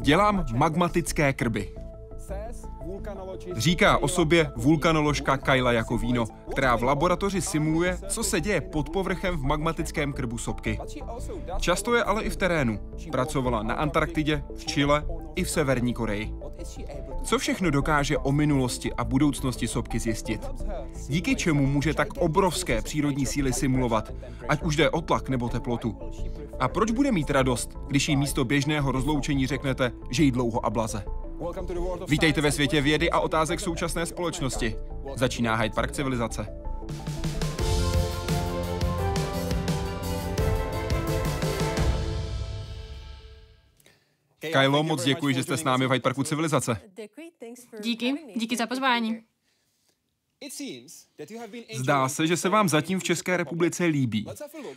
Dělám magmatické krby. Říká o sobě vulkanoložka Kyla jako víno, která v laboratoři simuluje, co se děje pod povrchem v magmatickém krbu sopky. Často je ale i v terénu. Pracovala na Antarktidě, v Chile i v Severní Koreji. Co všechno dokáže o minulosti a budoucnosti sopky zjistit? Díky čemu může tak obrovské přírodní síly simulovat, ať už jde o tlak nebo teplotu? A proč bude mít radost, když jí místo běžného rozloučení řeknete, že jí dlouho a blaze? Vítejte ve světě vědy a otázek současné společnosti. Začíná Hyde Park civilizace. Kylo, moc děkuji, že jste s námi v Hyde Parku civilizace. Díky, díky za pozvání. Zdá se, že se vám zatím v České republice líbí.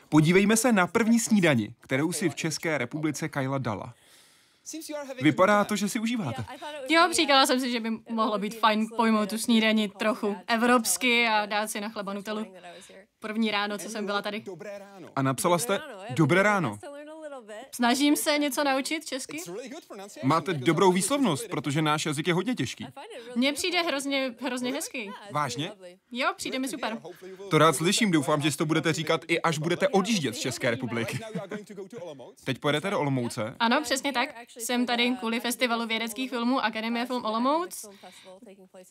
Podívejme se na první snídani, kterou si v České republice Kyla dala. Vypadá to, že si užíváte. Jo, říkala jsem si, že by mohlo být fajn pojmout tu snídani trochu evropsky a dát si na chleba nutelu. První ráno, co jsem byla tady. A napsala jste Dobré ráno. Snažím se něco naučit česky. Máte dobrou výslovnost, protože náš jazyk je hodně těžký. Mně přijde hrozně, hrozně hezký. Vážně? Jo, přijde mi super. To rád slyším, doufám, že si to budete říkat i až budete odjíždět z České republiky. Teď pojedete do Olomouce? Ano, přesně tak. Jsem tady kvůli festivalu vědeckých filmů Akademie Film Olomouc.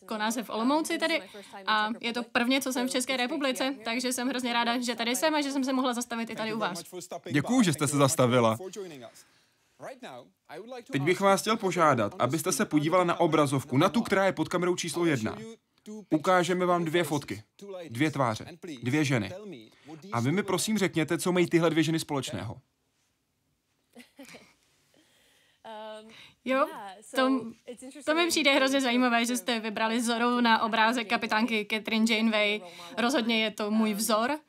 Koná se v Olomouci tady a je to prvně, co jsem v České republice, takže jsem hrozně ráda, že tady jsem a že jsem se mohla zastavit i tady u vás. Děkuju, že jste se zastavila. Teď bych vás chtěl požádat, abyste se podívala na obrazovku, na tu, která je pod kamerou číslo jedna. Ukážeme vám dvě fotky, dvě tváře, dvě ženy. A vy mi prosím řekněte, co mají tyhle dvě ženy společného. Jo, to, to mi přijde hrozně zajímavé, že jste vybrali zrovna obrázek kapitánky Catherine Janeway. Rozhodně je to můj vzor.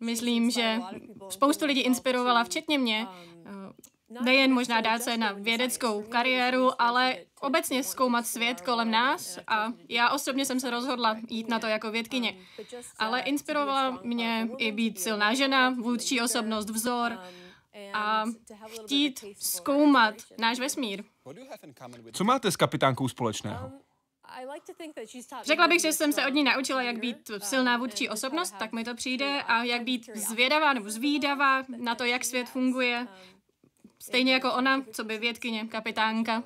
Myslím, že spoustu lidí inspirovala, včetně mě, eh, nejen možná dát se na vědeckou kariéru, ale obecně zkoumat svět kolem nás a já osobně jsem se rozhodla jít na to jako vědkyně. Ale inspirovala mě i být silná žena, vůdčí osobnost, vzor a chtít zkoumat náš vesmír. Co máte s kapitánkou společného? Řekla bych, že jsem se od ní naučila, jak být silná vůdčí osobnost, tak mi to přijde, a jak být zvědavá nebo zvídavá na to, jak svět funguje. Stejně jako ona, co by vědkyně, kapitánka.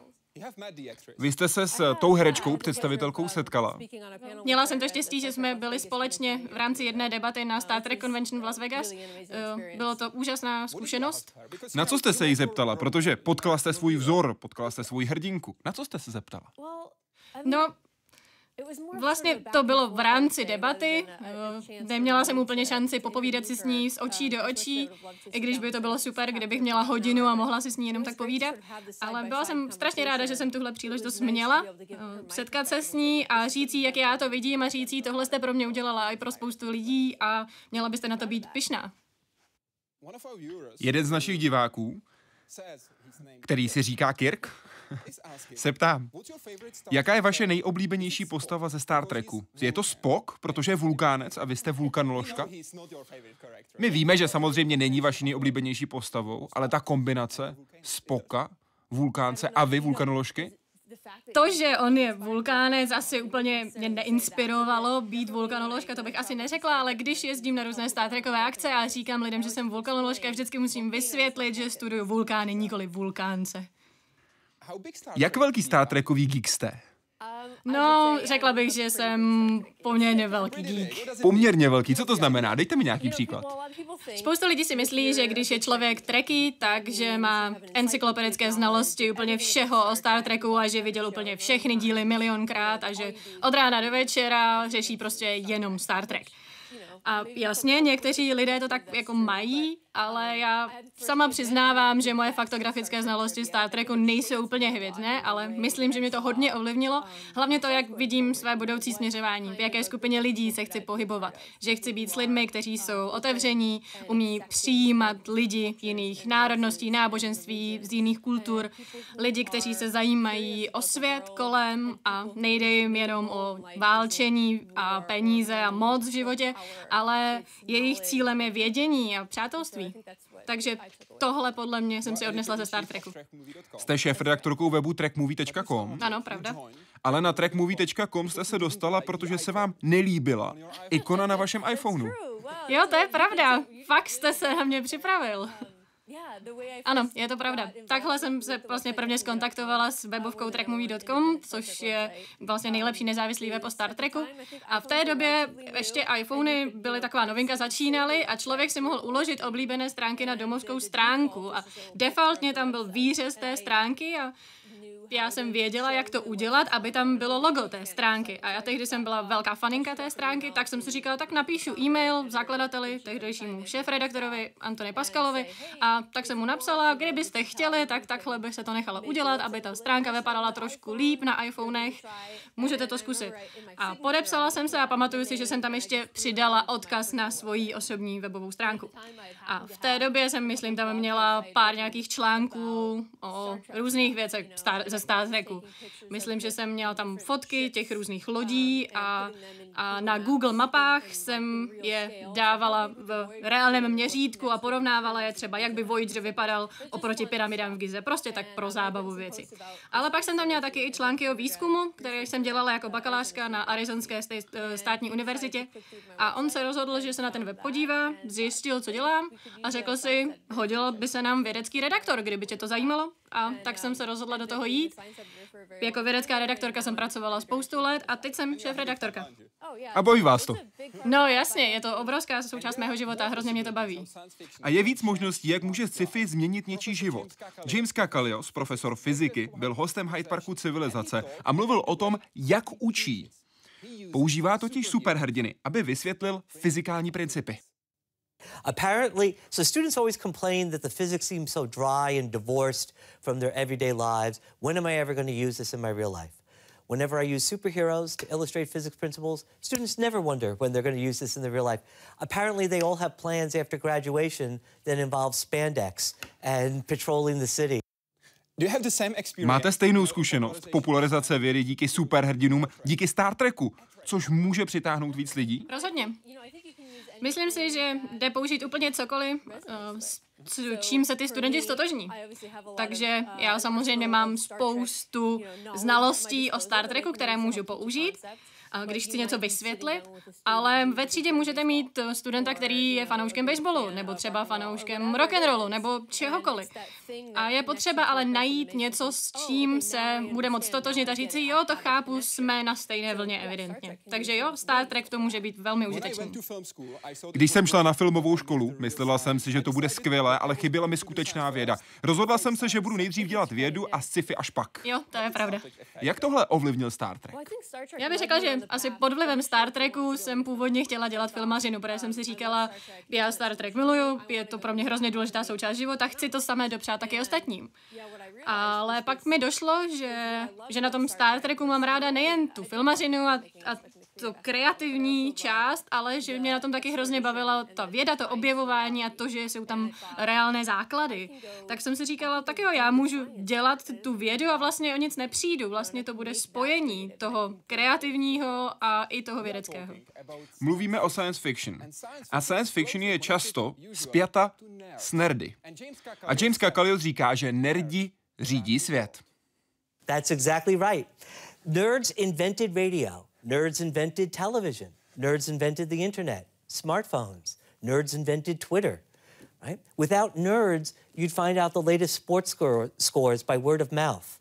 Vy jste se s tou herečkou, představitelkou setkala. Měla jsem to štěstí, že jsme byli společně v rámci jedné debaty na Star Trek Convention v Las Vegas. Eh, bylo to úžasná zkušenost. Na co jste se jí zeptala? Protože potkala jste svůj vzor, potkala jste svůj hrdinku. Na co jste se zeptala? No, Vlastně to bylo v rámci debaty, neměla jsem úplně šanci popovídat si s ní z očí do očí, i když by to bylo super, kdybych měla hodinu a mohla si s ní jenom tak povídat, ale byla jsem strašně ráda, že jsem tuhle příležitost měla, eh, setkat se s ní a říct jí, jak já to vidím a říct jí, tohle jste pro mě udělala i pro spoustu lidí a měla byste na to být pyšná. Jeden z našich diváků, který si říká Kirk, se ptám, jaká je vaše nejoblíbenější postava ze Star Treku? Je to Spock, protože je vulkánec a vy jste vulkanoložka? My víme, že samozřejmě není vaší nejoblíbenější postavou, ale ta kombinace Spocka, vulkánce a vy, vulkanoložky? To, že on je vulkánec, asi úplně mě neinspirovalo být vulkanoložka, to bych asi neřekla, ale když jezdím na různé Star Trekové akce a říkám lidem, že jsem vulkanoložka, vždycky musím vysvětlit, že studuju vulkány, nikoli vulkánce. Jak velký Star Trekový geek jste? No, řekla bych, že jsem poměrně velký geek. Poměrně velký, co to znamená? Dejte mi nějaký příklad. Spoustu lidí si myslí, že když je člověk treký, takže má encyklopedické znalosti úplně všeho o Star Treku a že viděl úplně všechny díly milionkrát a že od rána do večera řeší prostě jenom Star Trek. A jasně, někteří lidé to tak jako mají, ale já sama přiznávám, že moje faktografické znalosti Star Treku nejsou úplně hvězdné, ale myslím, že mě to hodně ovlivnilo. Hlavně to, jak vidím své budoucí směřování, v jaké skupině lidí se chci pohybovat. Že chci být s lidmi, kteří jsou otevření, umí přijímat lidi jiných národností, náboženství, z jiných kultur, lidi, kteří se zajímají o svět kolem a nejde jim jenom o válčení a peníze a moc v životě, ale jejich cílem je vědění a přátelství. Takže tohle podle mě jsem si odnesla ze Star Treku. Jste šéf-redaktorkou webu trackmovie.com? Ano, pravda. Ale na trackmovie.com jste se dostala, protože se vám nelíbila ikona na vašem iPhoneu. Jo, to je pravda. Fakt jste se na mě připravil. Ano, je to pravda. Takhle jsem se vlastně prvně skontaktovala s webovkou trackmovie.com, což je vlastně nejlepší nezávislý web o Star Treku. A v té době ještě iPhony byly taková novinka, začínaly a člověk si mohl uložit oblíbené stránky na domovskou stránku a defaultně tam byl výřez té stránky a já jsem věděla, jak to udělat, aby tam bylo logo té stránky. A já tehdy jsem byla velká faninka té stránky, tak jsem si říkala, tak napíšu e-mail zakladateli, tehdejšímu šéf-redaktorovi Antony Paskalovi a tak jsem mu napsala, kdybyste chtěli, tak takhle by se to nechalo udělat, aby ta stránka vypadala trošku líp na iPhonech. Můžete to zkusit. A podepsala jsem se a pamatuju si, že jsem tam ještě přidala odkaz na svoji osobní webovou stránku. A v té době jsem, myslím, tam měla pár nějakých článků o různých věcech ze Star Treku. Myslím, že jsem měla tam fotky těch různých lodí a, a na Google mapách jsem je dávala v reálném měřítku a porovnávala je třeba, jak by Voyager vypadal oproti pyramidám v Gize. Prostě tak pro zábavu věci. Ale pak jsem tam měla taky i články o výzkumu, které jsem dělala jako bakalářka na Arizonské státní univerzitě. A on se rozhodl, že se na ten web podívá, zjistil, co dělám a řekl si, hodil by se nám vědecký redaktor, kdyby tě to zajímalo. A tak jsem se rozhodla do toho jít. Jako vědecká redaktorka jsem pracovala spoustu let a teď jsem šéf-redaktorka. A baví vás to? No jasně, je to obrovská součást mého života a hrozně mě to baví. A je víc možností, jak může sci-fi změnit něčí život. James Kakalios, profesor fyziky, byl hostem Hyde Parku civilizace a mluvil o tom, jak učí. Používá totiž superhrdiny, aby vysvětlil fyzikální principy. Apparently, so students always complain that the physics seems so dry and divorced from their everyday lives. When am I ever going to use this in my real life? Whenever I use superheroes to illustrate physics principles, students never wonder when they're going to use this in their real life. Apparently, they all have plans after graduation that involve spandex and patrolling the city. Máte stejnou zkušenost popularizace vědy díky superhrdinům, díky Star Treku, což může přitáhnout víc lidí? Rozhodně. Myslím si, že jde použít úplně cokoliv, eh, s čím se ty studenti stotožní. Takže já samozřejmě mám spoustu znalostí o Star Treku, které můžu použít když chci něco vysvětlit, ale ve třídě můžete mít studenta, který je fanouškem baseballu, nebo třeba fanouškem rock and rollu, nebo čehokoliv. A je potřeba ale najít něco, s čím se bude moct totožnit a říct si, jo, to chápu, jsme na stejné vlně evidentně. Takže jo, Star Trek to může být velmi užitečný. Když jsem šla na filmovou školu, myslela jsem si, že to bude skvělé, ale chyběla mi skutečná věda. Rozhodla jsem se, že budu nejdřív dělat vědu a sci-fi až pak. Jo, to je pravda. Jak tohle ovlivnil Star Trek? Já bych řekla, že asi pod vlivem Star Treku jsem původně chtěla dělat filmařinu, protože jsem si říkala, já Star Trek miluju, je to pro mě hrozně důležitá součást života, chci to samé dopřát taky ostatním. Ale pak mi došlo, že, že na tom Star Treku mám ráda nejen tu filmařinu a, a to kreativní část, ale že mě na tom taky hrozně bavila ta věda, to objevování a to, že jsou tam reálné základy. Tak jsem si říkala, tak jo, já můžu dělat tu vědu a vlastně o nic nepřijdu. Vlastně to bude spojení toho kreativního a i toho vědeckého. Mluvíme o science fiction. A science fiction je často spjata s nerdy. A James Kakalios říká, že nerdi řídí svět. That's exactly right. Nerds invented radio. Nerds invented television. Nerds invented the internet, smartphones. Nerds invented Twitter. Right? Without nerds, you'd find out the latest sports score, scores by word of mouth.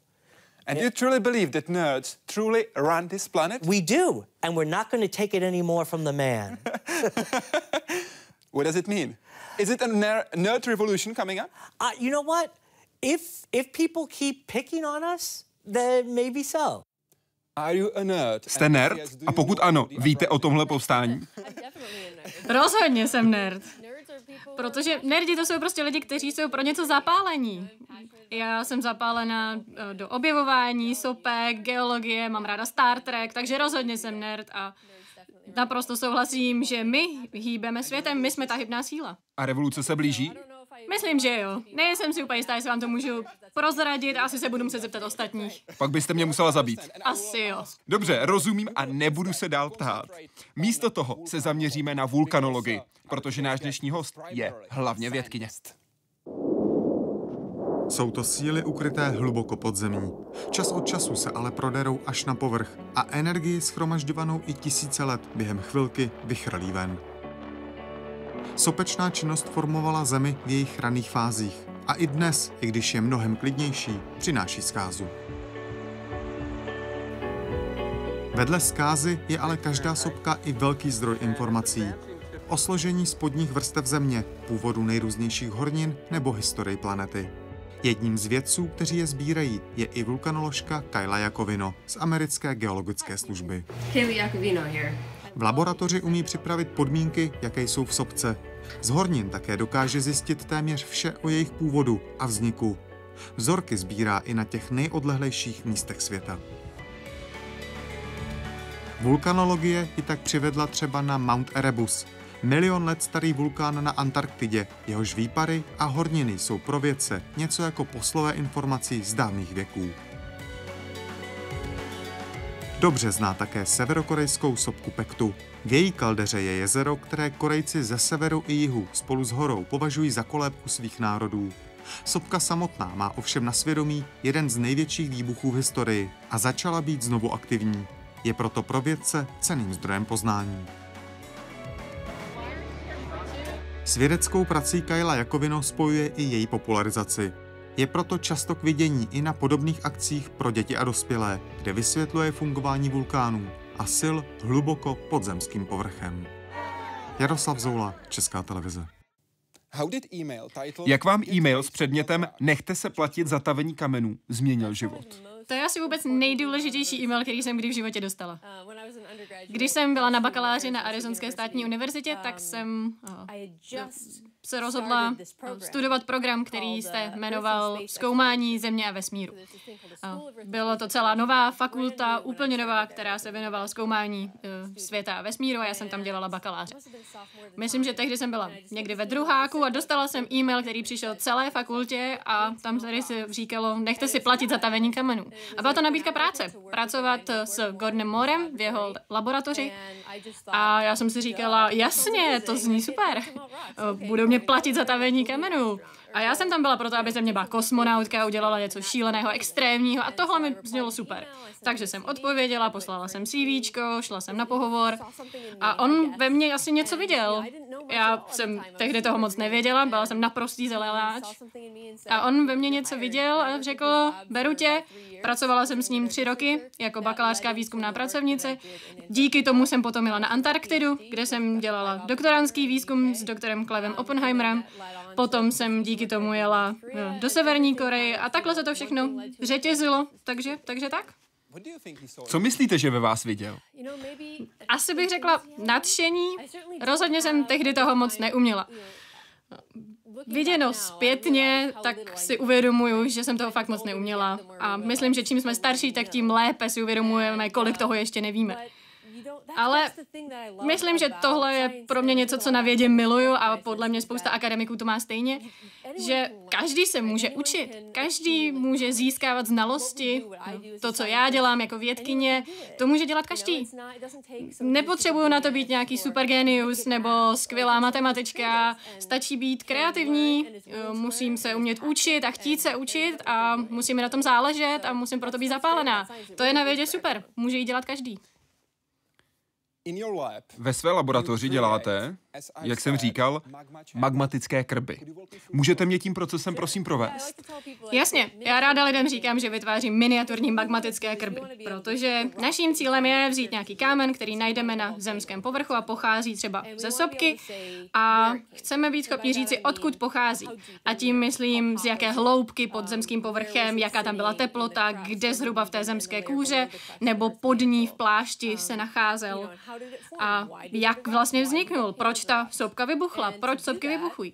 And you truly believe that nerds truly run this planet? We do, and we're not going to take it anymore from the man. what does it mean? Is it a ner nerd revolution coming up? Uh, you know what? If if people keep picking on us, then maybe so. Jste nerd? A pokud ano, víte o tomhle povstání? Rozhodně jsem nerd. Protože nerdi to jsou prostě lidi, kteří jsou pro něco zapálení. Já jsem zapálená eh, do objevování, sopek, geologie, mám ráda Star Trek, takže rozhodně jsem nerd a naprosto souhlasím, že my hýbeme světem, my jsme ta hybná síla. A revoluce se blíží? Myslím, že jo. Nejsem si úplně jistá, jestli vám to můžu prozradit, asi se budu muset zeptat ostatních. Pak byste mě musela zabít. Asi jo. Dobře, rozumím a nebudu se dál ptát. Místo toho se zaměříme na vulkanologii, protože náš dnešní host je hlavně vědkyně. Jsou to síly ukryté hluboko pod zemí. Čas od času se ale proderou až na povrch a energii schromažďovanou i tisíce let během chvilky vychrlí ven. Sopečná činnost formovala zemi v jejich raných fázích a i dnes, i když je mnohem klidnější, přináší zkázu. Vedle zkázy je ale každá sopka i velký zdroj informací. O složení spodních vrstev země, původu nejrůznějších hornin nebo historii planety. Jedním z vědců, kteří je sbírají, je i vulkanoložka Kayla Jakovino z americké geologické služby. V laboratoři umí připravit podmínky, jaké jsou v sopce. Z hornin také dokáže zjistit téměř vše o jejich původu a vzniku. Vzorky sbírá i na těch nejodlehlejších místech světa. Vulkanologie ji tak přivedla třeba na Mount Erebus, milion let starý vulkán na Antarktidě, jehož výpary a horniny jsou pro vědce něco jako poslové informací z dávných věků. Dobře zná také severokorejskou sopku Pektu. V její kaldeře je jezero, které Korejci ze severu i jihu spolu s horou považují za kolébku svých národů. Sopka samotná má ovšem na svědomí jeden z největších výbuchů v historii a začala být znovu aktivní. Je proto pro vědce ceným zdrojem poznání. S vědeckou prací Kajla Jakovino spojuje i její popularizaci. Je proto často k vidění i na podobných akcích pro děti a dospělé, kde vysvětluje fungování vulkánů a sil hluboko pod zemským povrchem. Jaroslav Zoula, Česká televize. Jak vám e-mail s předmětem Nechte se platit za tavení kamenů změnil život? To je asi vůbec nejdůležitější e-mail, který jsem kdy v životě dostala. Když jsem byla na bakaláři na Arizonské státní univerzitě, tak jsem oh, se rozhodla studovat program, který jste jmenoval Zkoumání země a vesmíru. Bylo to celá nová fakulta, úplně nová, která se věnovala zkoumání e, světa a vesmíru a já jsem tam dělala bakaláře. Myslím, že tehdy jsem byla někdy ve druháku a dostala jsem e-mail, který přišel celé fakultě a tam tady se říkalo, nechte si platit za tavení kamenů. A byla to nabídka práce. Pracovat s Gordonem Morem v jeho laboratoři. A já jsem si říkala, jasně, to zní super. Budou mě platit za tavení kamenů. A já jsem tam byla proto, aby ze mě byla kosmonautka, udělala něco šíleného, extrémního a tohle mi znělo super. Takže jsem odpověděla, poslala jsem CV, šla jsem na pohovor a on ve mně asi něco viděl. Já jsem tehdy toho moc nevěděla, byla jsem naprostý zeleláč. A on ve mně něco viděl a řekl, beru tě, pracovala jsem s ním tři roky jako bakalářská výzkumná pracovnice. Díky tomu jsem potom jela na Antarktidu, kde jsem dělala doktorantský výzkum s doktorem Klevem Oppenheimerem. Potom jsem díky tomu jela do Severní Koreje a takhle se to všechno řetězilo, takže, takže tak. Co myslíte, že ve vás viděl? Asi bych řekla nadšení. Rozhodně jsem tehdy toho moc neuměla. Viděno zpětně, tak si uvědomuju, že jsem toho fakt moc neuměla. A myslím, že čím jsme starší, tak tím lépe si uvědomujeme, kolik toho ještě nevíme. Ale myslím, že tohle je pro mě něco, co na vědě miluju a podle mě spousta akademiků to má stejně, že každý se může učit, každý může získávat znalosti, to, co já dělám jako vědkyně, to může dělat každý. Nepotřebuju na to být nějaký supergenius nebo skvělá matematička, stačí být kreativní, musím se umět učit a chtít se učit a musím mi na tom záležet a musím proto být zapálená. To je na vědě super, může jí dělat každý. Ve své laboratoři děláte, jak jsem říkal, magmatické krby. Můžete mě tím procesem prosím provést? Jasně, já ráda lidem říkám, že vytvářím miniaturní magmatické krby, protože naším cílem je vzít nějaký kámen, který najdeme na zemském povrchu a pochází třeba ze sopky a chceme být schopni říci, odkud pochází. A tím myslím, z jaké hloubky pod zemským povrchem, jaká tam byla teplota, kde zhruba v té zemské kůře nebo pod ní v plášti se nacházel a jak vlastně vzniknul, proč ta sopka vybuchla, proč sopky vybuchují.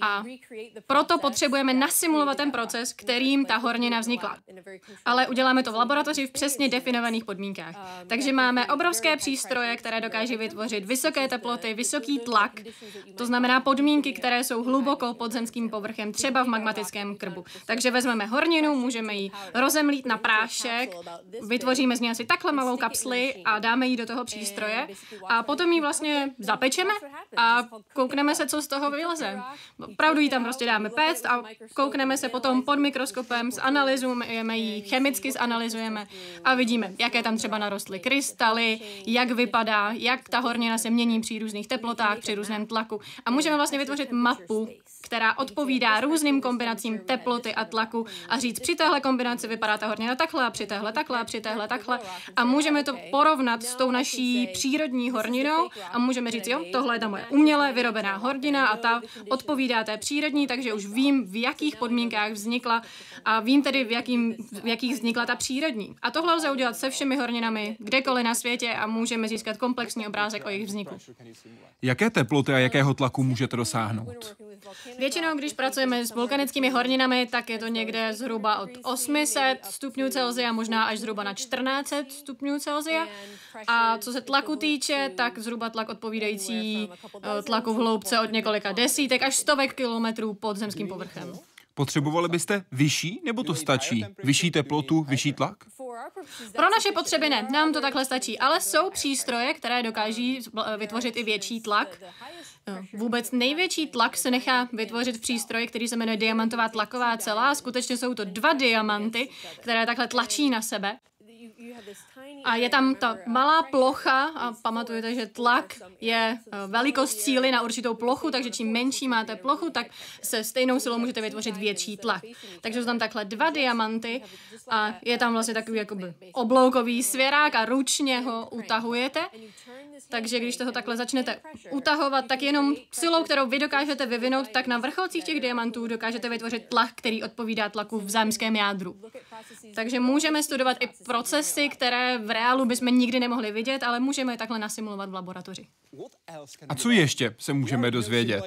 A proto potřebujeme nasimulovat ten proces, kterým ta hornina vznikla. Ale uděláme to v laboratoři v přesně definovaných podmínkách. Takže máme obrovské přístroje, které dokáží vytvořit vysoké teploty, vysoký tlak, to znamená podmínky, které jsou hluboko pod zemským povrchem, třeba v magmatickém krbu. Takže vezmeme horninu, můžeme ji rozemlít na prášek, vytvoříme z ní asi takhle malou kapsli a dáme ji do toho přístroje. A potom ji vlastně zapečeme a koukneme se, co z toho vyleze. Opravdu ji tam prostě dáme péct a koukneme se potom pod mikroskopem, zanalizujeme ji, chemicky zanalizujeme a vidíme, jaké tam třeba narostly krystaly, jak vypadá, jak ta hornina se mění při různých teplotách, při různém tlaku. A můžeme vlastně vytvořit mapu, která odpovídá různým kombinacím teploty a tlaku a říct, při téhle kombinaci vypadá ta hornina takhle, a při téhle takhle, a při téhle takhle. A můžeme to porovnat s tou naší přírodní horninou a můžeme říct, jo, tohle je ta moje uměle vyrobená hornina a ta odpovídá té přírodní, takže už vím, v jakých podmínkách vznikla a vím tedy, v, jakým, v jakých vznikla ta přírodní. A tohle lze udělat se všemi horninami, kdekoliv na světě a můžeme získat komplexní obrázek o jejich vzniku. Jaké teploty a jakého tlaku můžete dosáhnout? Většinou, když pracujeme s vulkanickými horninami, tak je to někde zhruba od 800 stupňů Celsia, možná až zhruba na 1400 stupňů Celsia. A co se tlaku týče, tak zhruba tlak odpovídající eh, tlaku v hloubce od několika desítek až stovek kilometrů pod zemským povrchem. Potřebovali byste vyšší, nebo to stačí? Vyšší teplotu, vyšší tlak? Pro naše potřeby ne, nám to takhle stačí, ale jsou přístroje, které dokáží vytvořit i větší tlak. Vůbec největší tlak se nechá vytvořit v přístroji, který se jmenuje diamantová tlaková celá. Skutečně jsou to dva diamanty, které takhle tlačí na sebe. A je tam ta malá plocha a pamatujete, že tlak je eh, velikost síly na určitou plochu, takže čím menší máte plochu, tak se stejnou silou můžete vytvořit větší tlak. Takže jsou tam takhle dva diamanty a je tam vlastně takový jakoby obloukový svěrák a ručně ho utahujete. Takže když toho takhle začnete utahovat, tak jenom silou, kterou vy dokážete vyvinout, tak na vrcholcích těch diamantů dokážete vytvořit tlak, který odpovídá tlaku v zámském jádru. Takže můžeme studovat i procesy, které v reálu bychom nikdy nemohli vidět, ale můžeme je takhle nasimulovat v laboratoři. A co ještě se můžeme dozvědět?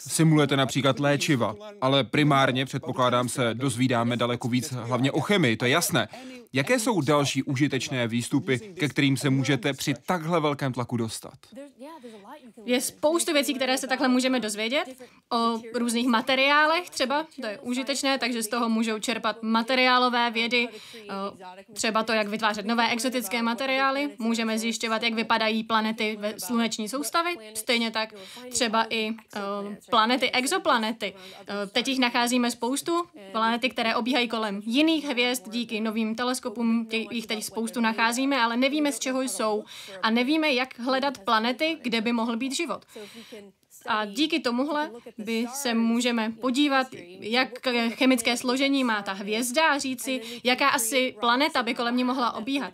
Simulujete například léčiva, ale primárně, předpokládám se, dozvídáme daleko víc hlavně o chemii, to je jasné. Jaké jsou další užitečné výstupy, ke kterým se můžete při takhle velkém tlaku dostat? Je spoustu věcí, které se takhle můžeme dozvědět. O různých materiálech třeba, to je užitečné, takže z toho můžou čerpat materiálové vědy, třeba to, jak vytvářet nové exotické materiály. Můžeme zjišťovat, jak vypadají planety ve sluneční soustavy, stejně tak třeba i planety, exoplanety. Teď jich nacházíme spoustu, planety, které obíhají kolem jiných hvězd díky novým teleskopům, jich teď spoustu nacházíme, ale nevíme, z čeho jsou a nevíme, jak hledat planety, kde by mohl být život. A díky tomuhle by se můžeme podívat, jak chemické složení má ta hvězda a říci, jaká asi planeta by kolem ní mohla obíhat.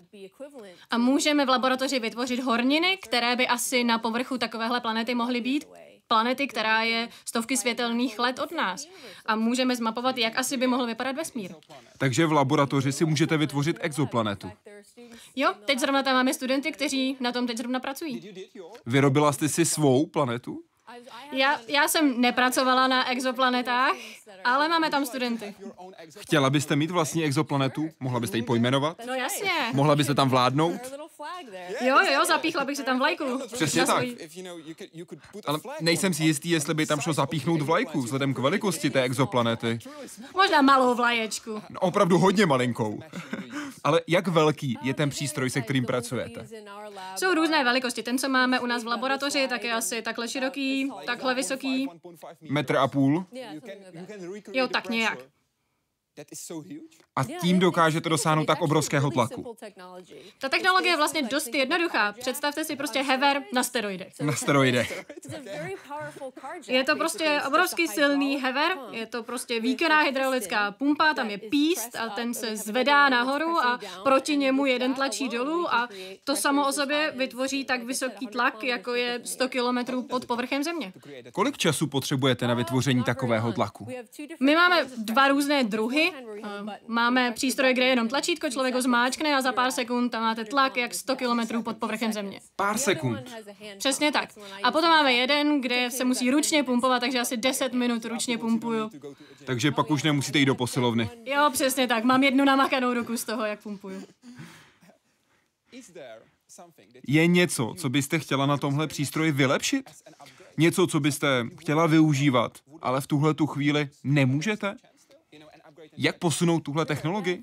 A můžeme v laboratoři vytvořit horniny, které by asi na povrchu takovéhle planety mohly být, planety, která je stovky světelných let od nás. A můžeme zmapovat, jak asi by mohl vypadat vesmír. Takže v laboratoři si můžete vytvořit exoplanetu. Jo, teď zrovna tam máme studenty, kteří na tom teď zrovna pracují. Vyrobila jste si svou planetu? Já, já jsem nepracovala na exoplanetách, ale máme tam studenty. Chtěla byste mít vlastní exoplanetu? Mohla byste ji pojmenovat? No jasně. Mohla byste tam vládnout? Jo, jo, zapíchla bych si tam vlajku. Přesně tak. Ale nejsem si jistý, jestli by tam šlo zapíchnout vlajku, vzhledem k velikosti té exoplanety. Možná malou vlaječku. No, opravdu hodně malinkou. Ale jak velký je ten přístroj, se kterým pracujete? Jsou různé velikosti. Ten, co máme u nás v laboratoři, tak je asi takhle široký, takhle vysoký. Metr a půl? Jo, tak nějak. A tím dokážete dosáhnout tak obrovského tlaku. Ta technologie je vlastně dost jednoduchá. Představte si prostě hever na steroidech. Na steroidech. Je to prostě obrovský silný hever, je to prostě výkonná hydraulická pumpa, tam je píst a ten se zvedá nahoru a proti němu jeden tlačí dolů a to samo o sobě vytvoří tak vysoký tlak, jako je 100 kilometrů pod povrchem země. Kolik času potřebujete na vytvoření takového tlaku? My máme dva různé druhy Máme přístroj, kde je jenom tlačítko, člověk ho zmáčkne a za pár sekund tam máte tlak jak 100 km pod povrchem země. Pár sekund. Přesně tak. A potom máme jeden, kde se musí ručně pumpovat, takže asi 10 minut ručně pumpuju. Takže pak už nemusíte jít do posilovny. Jo, přesně tak. Mám jednu namakanou ruku z toho, jak pumpuju. Je něco, co byste chtěla na tomhle přístroji vylepšit? Něco, co byste chtěla využívat, ale v tuhle tu chvíli nemůžete? Jak posunout tuhle technologii?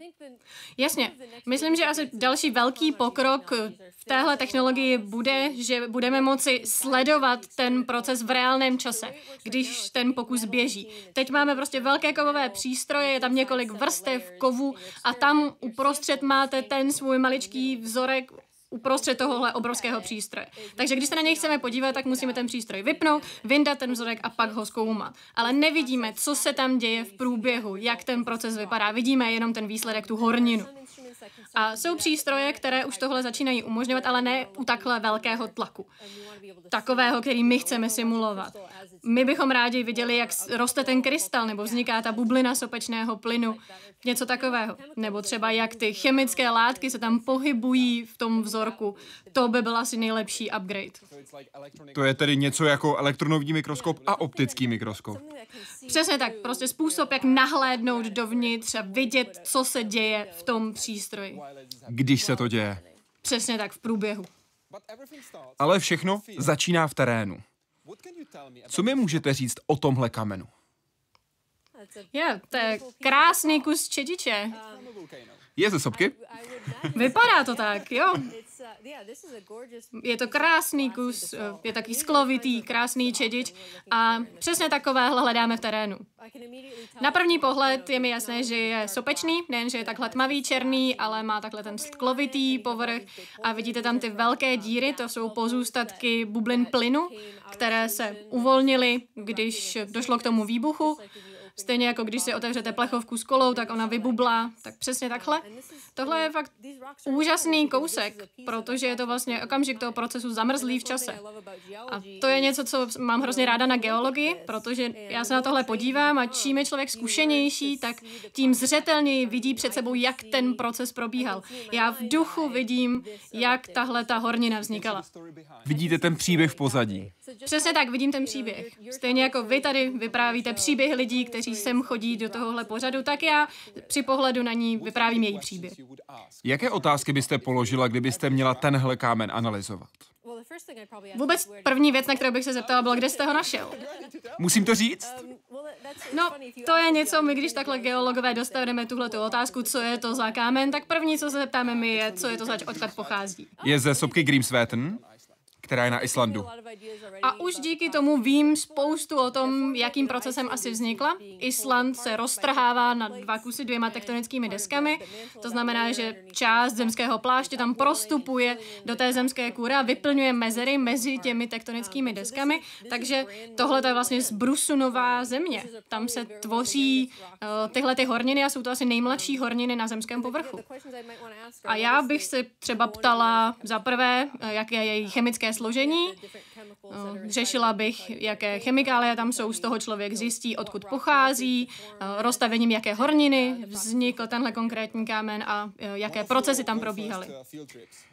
Jasně. Myslím, že asi další velký pokrok v téhle technologii bude, že budeme moci sledovat ten proces v reálném čase, když ten pokus běží. Teď máme prostě velké kovové přístroje, je tam několik vrstev kovů a tam uprostřed máte ten svůj maličký vzorek uprostřed tohohle obrovského přístroje. Takže když se na něj chceme podívat, tak musíme ten přístroj vypnout, vyndat ten vzorek a pak ho zkoumat. Ale nevidíme, co se tam děje v průběhu, jak ten proces vypadá. Vidíme jenom ten výsledek, tu horninu. A jsou přístroje, které už tohle začínají umožňovat, ale ne u takhle velkého tlaku. Takového, který my chceme simulovat. My bychom rádi viděli, jak roste ten krystal, nebo vzniká ta bublina sopečného plynu, něco takového. Nebo třeba jak ty chemické látky se tam pohybují v tom vzorku. To by byl asi nejlepší upgrade. To je tedy něco jako elektronový mikroskop a optický mikroskop. Přesně tak, prostě způsob, jak nahlédnout dovnitř a vidět, co se děje v tom přístroji. Když se to děje. Přesně tak, v průběhu. Ale všechno začíná v terénu. Co mi můžete říct o tomhle kamenu? Je, to je krásný kus čediče. Je ze sopky? Vypadá to tak, jo. Je to krásný kus, je taky sklovitý, krásný čedič a přesně takovéhle hledáme v terénu. Na první pohled je mi jasné, že je sopečný, nejen, že je takhle tmavý černý, ale má takhle ten sklovitý povrch a vidíte tam ty velké díry, to jsou pozůstatky bublin plynu, které se uvolnily, když došlo k tomu výbuchu Stejně jako když si otevřete plechovku s kolou, tak ona vybublá, tak přesně takhle. Tohle je fakt úžasný kousek, protože je to vlastně okamžik toho procesu zamrzlý v čase. A to je něco, co mám hrozně ráda na geologii, protože já se na tohle podívám a čím je člověk zkušenější, tak tím zřetelněji vidí před sebou, jak ten proces probíhal. Já v duchu vidím, jak tahle ta hornina vznikala. Vidíte ten příběh v pozadí. Přesně tak, vidím ten příběh. Stejně jako vy tady vyprávíte příběhy lidí, kteří sem chodí do tohohle pořadu, tak já při pohledu na ní vyprávím její příběh. Jaké otázky byste položila, kdybyste měla tenhle kámen analyzovat? Vůbec první věc, na kterou bych se zeptala, byla, kde jste ho našel? Musím to říct? No, to je něco, my když takhle geologové dostaneme tuhle otázku, co je to za kámen, tak první, co se zeptáme my, je, co je to zač, odkud pochází. Je ze sopky Grímsveten? Která je na Islandu. A už díky tomu vím spoustu o tom, jakým procesem asi vznikla. Island se roztrhává na dva kusy dvěma tektonickými deskami. To znamená, že část zemského pláště tam prostupuje do té zemské kůry a vyplňuje mezery mezi těmi tektonickými deskami. Takže tohle je vlastně zbrusunová země. Tam se tvoří uh, tyhle ty horniny a jsou to asi nejmladší horniny na zemském povrchu. A já bych se třeba ptala za prvé, eh, jaké je její chemické složení. Řešila bych, jaké chemikálie tam jsou, z toho člověk zjistí, odkud pochází, rozstavením jaké horniny vznikl tenhle konkrétní kámen a jaké procesy tam probíhaly.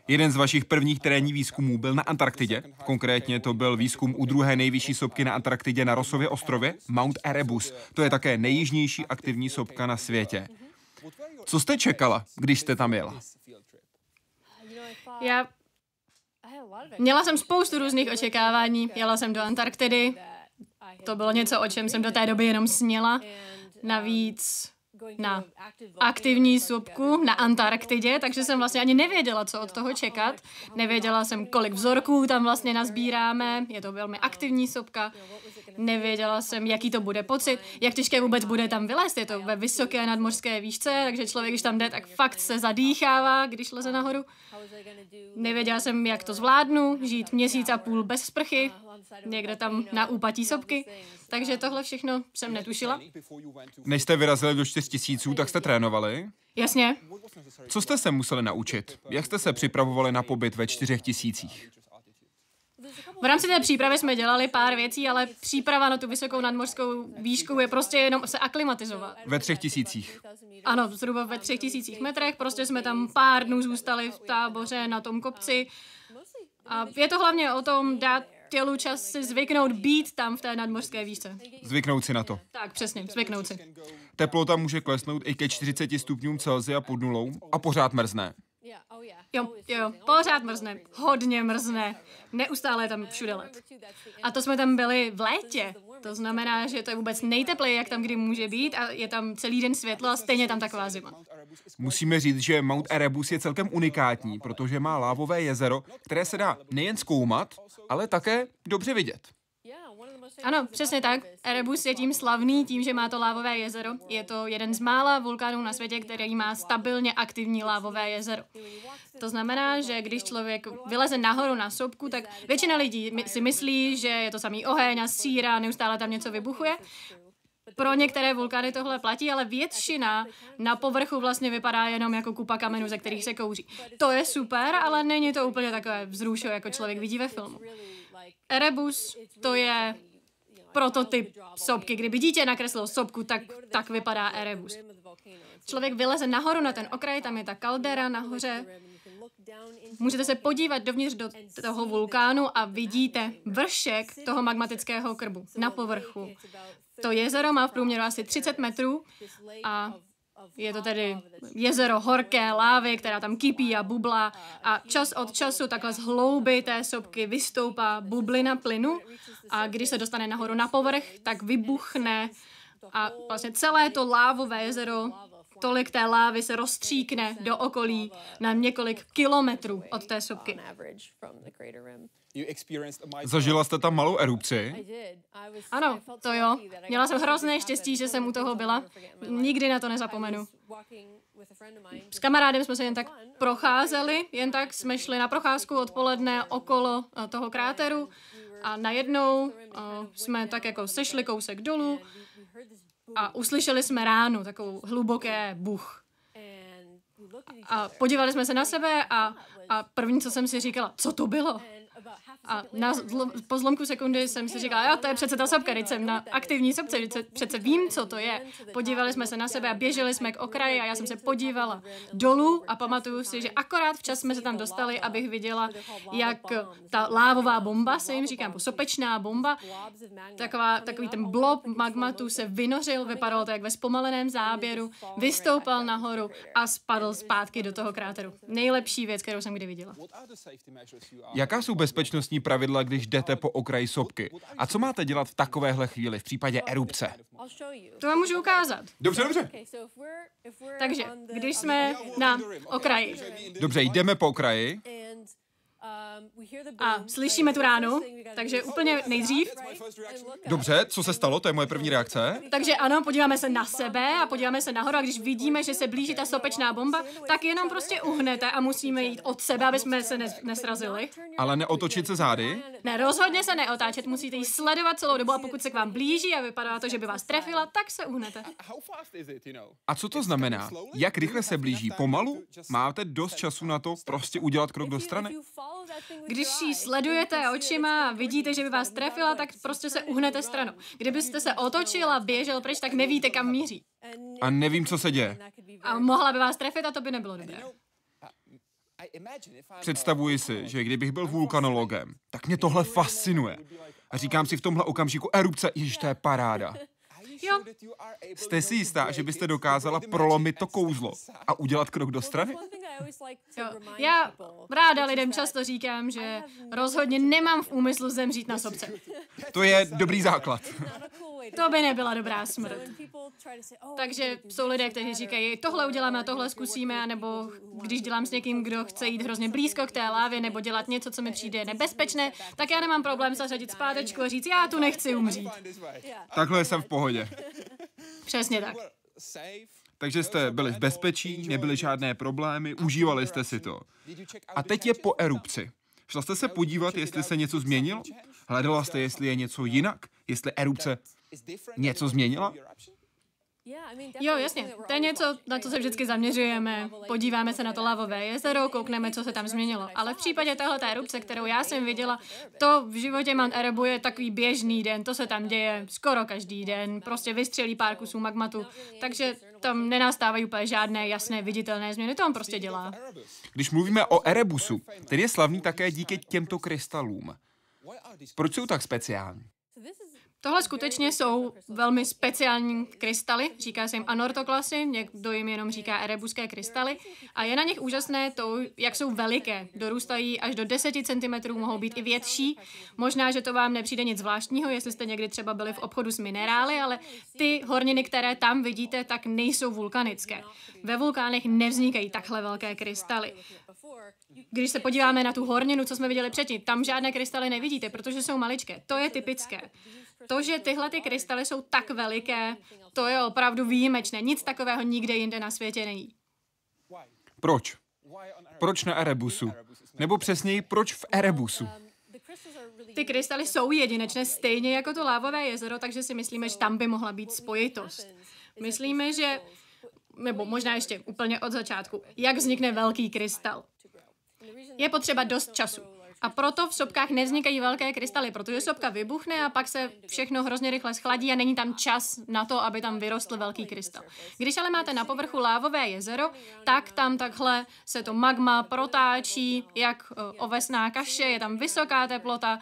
Jeden z vašich prvních terénních výzkumů byl na Antarktidě. Konkrétně to byl výzkum u druhé nejvyšší sopky na Antarktidě na Rosově ostrově, Mount Erebus. To je také nejjižnější aktivní sopka na světě. Co jste čekala, když jste tam jela? Já Měla jsem spoustu různých očekávání. Jela jsem do Antarktidy. To bylo něco, o čem jsem do té doby jenom sněla. Navíc na aktivní sopku na Antarktidě, takže jsem vlastně ani nevěděla, co od toho čekat. Nevěděla jsem, kolik vzorků tam vlastně nazbíráme, je to velmi aktivní sopka. Nevěděla jsem, jaký to bude pocit, jak těžké vůbec bude tam vylézt. Je to ve vysoké nadmořské výšce, takže člověk, když tam jde, tak fakt se zadýchává, když leze nahoru. Nevěděla jsem, jak to zvládnu, žít měsíc a půl bez sprchy, někde tam na úpatí sopky. Takže tohle všechno jsem netušila. Než jste vyrazili do 4 tisíců, tak jste trénovali? Jasně. Co jste se museli naučit? Jak jste se připravovali na pobyt ve čtyřech tisících? V rámci té přípravy jsme dělali pár věcí, ale příprava na tu vysokou nadmořskou výšku je prostě jenom se aklimatizovat. Ve třech tisících. Ano, zhruba ve třech tisících metrech, prostě jsme tam pár dnů zůstali v táboře na tom kopci. A je to hlavně o tom dát tělu čas si zvyknout být tam v té nadmořské výšce. Zvyknout si na to. Tak, přesně, zvyknout si. Teplota může klesnout i ke 40 stupňům Celsia pod nulou a pořád mrzne. Jo, jo, pořád mrzne, hodně mrzne, neustále je tam všude led. A to jsme tam byli v létě, to znamená, že to je vůbec nejtepleji, jak tam kdy může být a je tam celý den světlo a stejně tam taková zima. Musíme říct, že Mount Erebus je celkem unikátní, protože má lávové jezero, které se dá nejen zkoumat, ale také dobře vidět. Ano, přesně tak. Erebus je tím slavný, tím, že má to lávové jezero. Je to jeden z mála vulkánů na světě, který má stabilně aktivní lávové jezero. To znamená, že když člověk vyleze nahoru na sopku, tak většina lidí si myslí, že je to samý oheň a síra, neustále tam něco vybuchuje. Pro některé vulkány tohle platí, ale většina na povrchu vlastně vypadá jenom jako kupa kamenů, ze kterých se kouří. To je super, ale není to úplně takové vzrušo, jako člověk vidí ve filmu. Erebus to je prototyp sopky. Kdyby dítě nakreslilo sopku, tak, tak vypadá Erebus. Člověk vyleze nahoru na ten okraj, tam je ta kaldera nahoře. Můžete se podívat dovnitř do toho vulkánu a vidíte vršek toho magmatického krbu na povrchu. To jezero má v průměru asi 30 metrů a je to tedy jezero horké lávy, která tam kypí a bublá a čas od času takhle z hlouby té sopky vystoupá bublina plynu a když se dostane nahoru na povrch, tak vybuchne a vlastně celé to lávové jezero tolik té lávy se rozstříkne do okolí na několik kilometrů od té sopky. Zažila jste tam malou erupci? Ano, to jo. Měla jsem hrozné štěstí, že jsem u toho byla. Nikdy na to nezapomenu. S kamarádem jsme se jen tak procházeli, jen tak jsme šli na procházku odpoledne okolo eh, toho kráteru a najednou uh, jsme tak jako sešli kousek dolů a uslyšeli jsme ránu, takovou hluboké buch. A podívali jsme se na sebe a, a první, co jsem si říkala, co to bylo? A na zlo, po zlomku sekundy jsem si říkala, jo, to je přece ta sopka, teď jsem na aktivní sopce, přece vím, co to je. Podívali jsme se na sebe a běželi jsme k okraji a já jsem se podívala dolů a pamatuju si, že akorát včas jsme se tam dostali, abych viděla, jak ta lávová bomba, se jim říkám, sopečná bomba, taková, takový ten blob magmatu se vynořil, vypadalo to jak ve zpomaleném záběru, vystoupal nahoru a spadl zpátky do toho kráteru. Nejlepší věc, kterou jsem kdy viděla. Jaká jsou bezpečnostní pravidla, když jdete po okraji sopky? A co máte dělat v takovéhle chvíli, v případě erupce? To vám můžu ukázat. Dobře, dobře. Takže, když jsme na okraji. Dobře, jdeme po okraji. A slyšíme tu ránu, takže úplně nejdřív. Dobře, co se stalo? To je moje první reakce. Takže ano, podíváme se na sebe a podíváme se nahoru a když vidíme, že se blíží ta sopečná bomba, tak jenom prostě uhnete a musíme jít od sebe, aby jsme se nesrazili. Ale neotočit se zády? Ne, rozhodně se neotáčet, musíte ji sledovat celou dobu a pokud se k vám blíží a vypadá to, že by vás trefila, tak se uhnete. A co to znamená? Jak rychle se blíží? Pomalu? Máte dost času na to prostě udělat krok do strany? Když ji sledujete očima a vidíte, že by vás trefila, tak prostě se uhnete stranou. Kdybyste se otočil a běžel pryč, tak nevíte, kam míří. A nevím, co se děje. A mohla by vás trefit a to by nebylo dobré. Představuji si, že kdybych byl vulkanologem, tak mě tohle fascinuje. A říkám si v tomhle okamžiku, erupce, ježiš, to je paráda. Jo. Jste si jistá, že byste dokázala prolomit to kouzlo a udělat krok do strany? Jo. Já ráda lidem často říkám, že rozhodně nemám v úmyslu zemřít na sobce. To je dobrý základ. To by nebyla dobrá smrt. Takže jsou lidé, kteří říkají, tohle uděláme a tohle zkusíme, nebo když dělám s někým, kdo chce jít hrozně blízko k té lávě, nebo dělat něco, co mi přijde nebezpečné, tak já nemám problém zařadit zpátečku a říct, já tu nechci umřít. Takhle jsem v pohodě. Přesně tak. Takže jste byli v bezpečí, nebyly žádné problémy, užívali jste si to. A teď je po erupci. Šla jste se podívat, jestli se něco změnilo? Hledala jste, jestli je něco jinak? Jestli erupce něco změnila? Jo, jasně. To je něco, na co se vždycky zaměřujeme. Podíváme se na to lavové jezero, koukneme, co se tam změnilo. Ale v případě téhle erupce, kterou já jsem viděla, to v životě Mount Erebu je takový běžný den, to se tam děje skoro každý den. Prostě vystřelí pár kusů magmatu, takže tam nenastávají úplně žádné jasné viditelné změny, to on prostě dělá. Když mluvíme o Erebusu, ten je slavný také díky těmto krystalům. Proč jsou tak speciální? Tohle skutečně jsou velmi speciální krystaly, říká se jim anortoklasy, někdo jim jenom říká erebuské krystaly a je na nich úžasné to, jak jsou veliké. Dorůstají až do 10 cm, mohou být i větší. Možná, že to vám nepřijde nic zvláštního, jestli jste někdy třeba byli v obchodu s minerály, ale ty horniny, které tam vidíte, tak nejsou vulkanické. Ve vulkánech nevznikají takhle velké krystaly. Když se podíváme na tu horninu, co jsme viděli předtím, tam žádné krystaly nevidíte, protože jsou maličké. To je typické. To, že tyhle ty krystaly jsou tak veliké, to je opravdu výjimečné. Nic takového nikde jinde na světě není. Proč? Proč na Erebusu? Nebo přesněji, proč v Erebusu? Ty krystaly jsou jedinečné, stejně jako to lávové jezero, takže si myslíme, že tam by mohla být spojitost. Myslíme, že, nebo možná ještě úplně od začátku, jak vznikne velký krystal. Je potřeba dost času. A proto v sopkách nevznikají velké krystaly, protože sopka vybuchne a pak se všechno hrozně rychle schladí a není tam čas na to, aby tam vyrostl velký krystal. Když ale máte na povrchu lávové jezero, tak tam takhle se to magma protáčí, jak eh, ovesná kaše, je tam vysoká teplota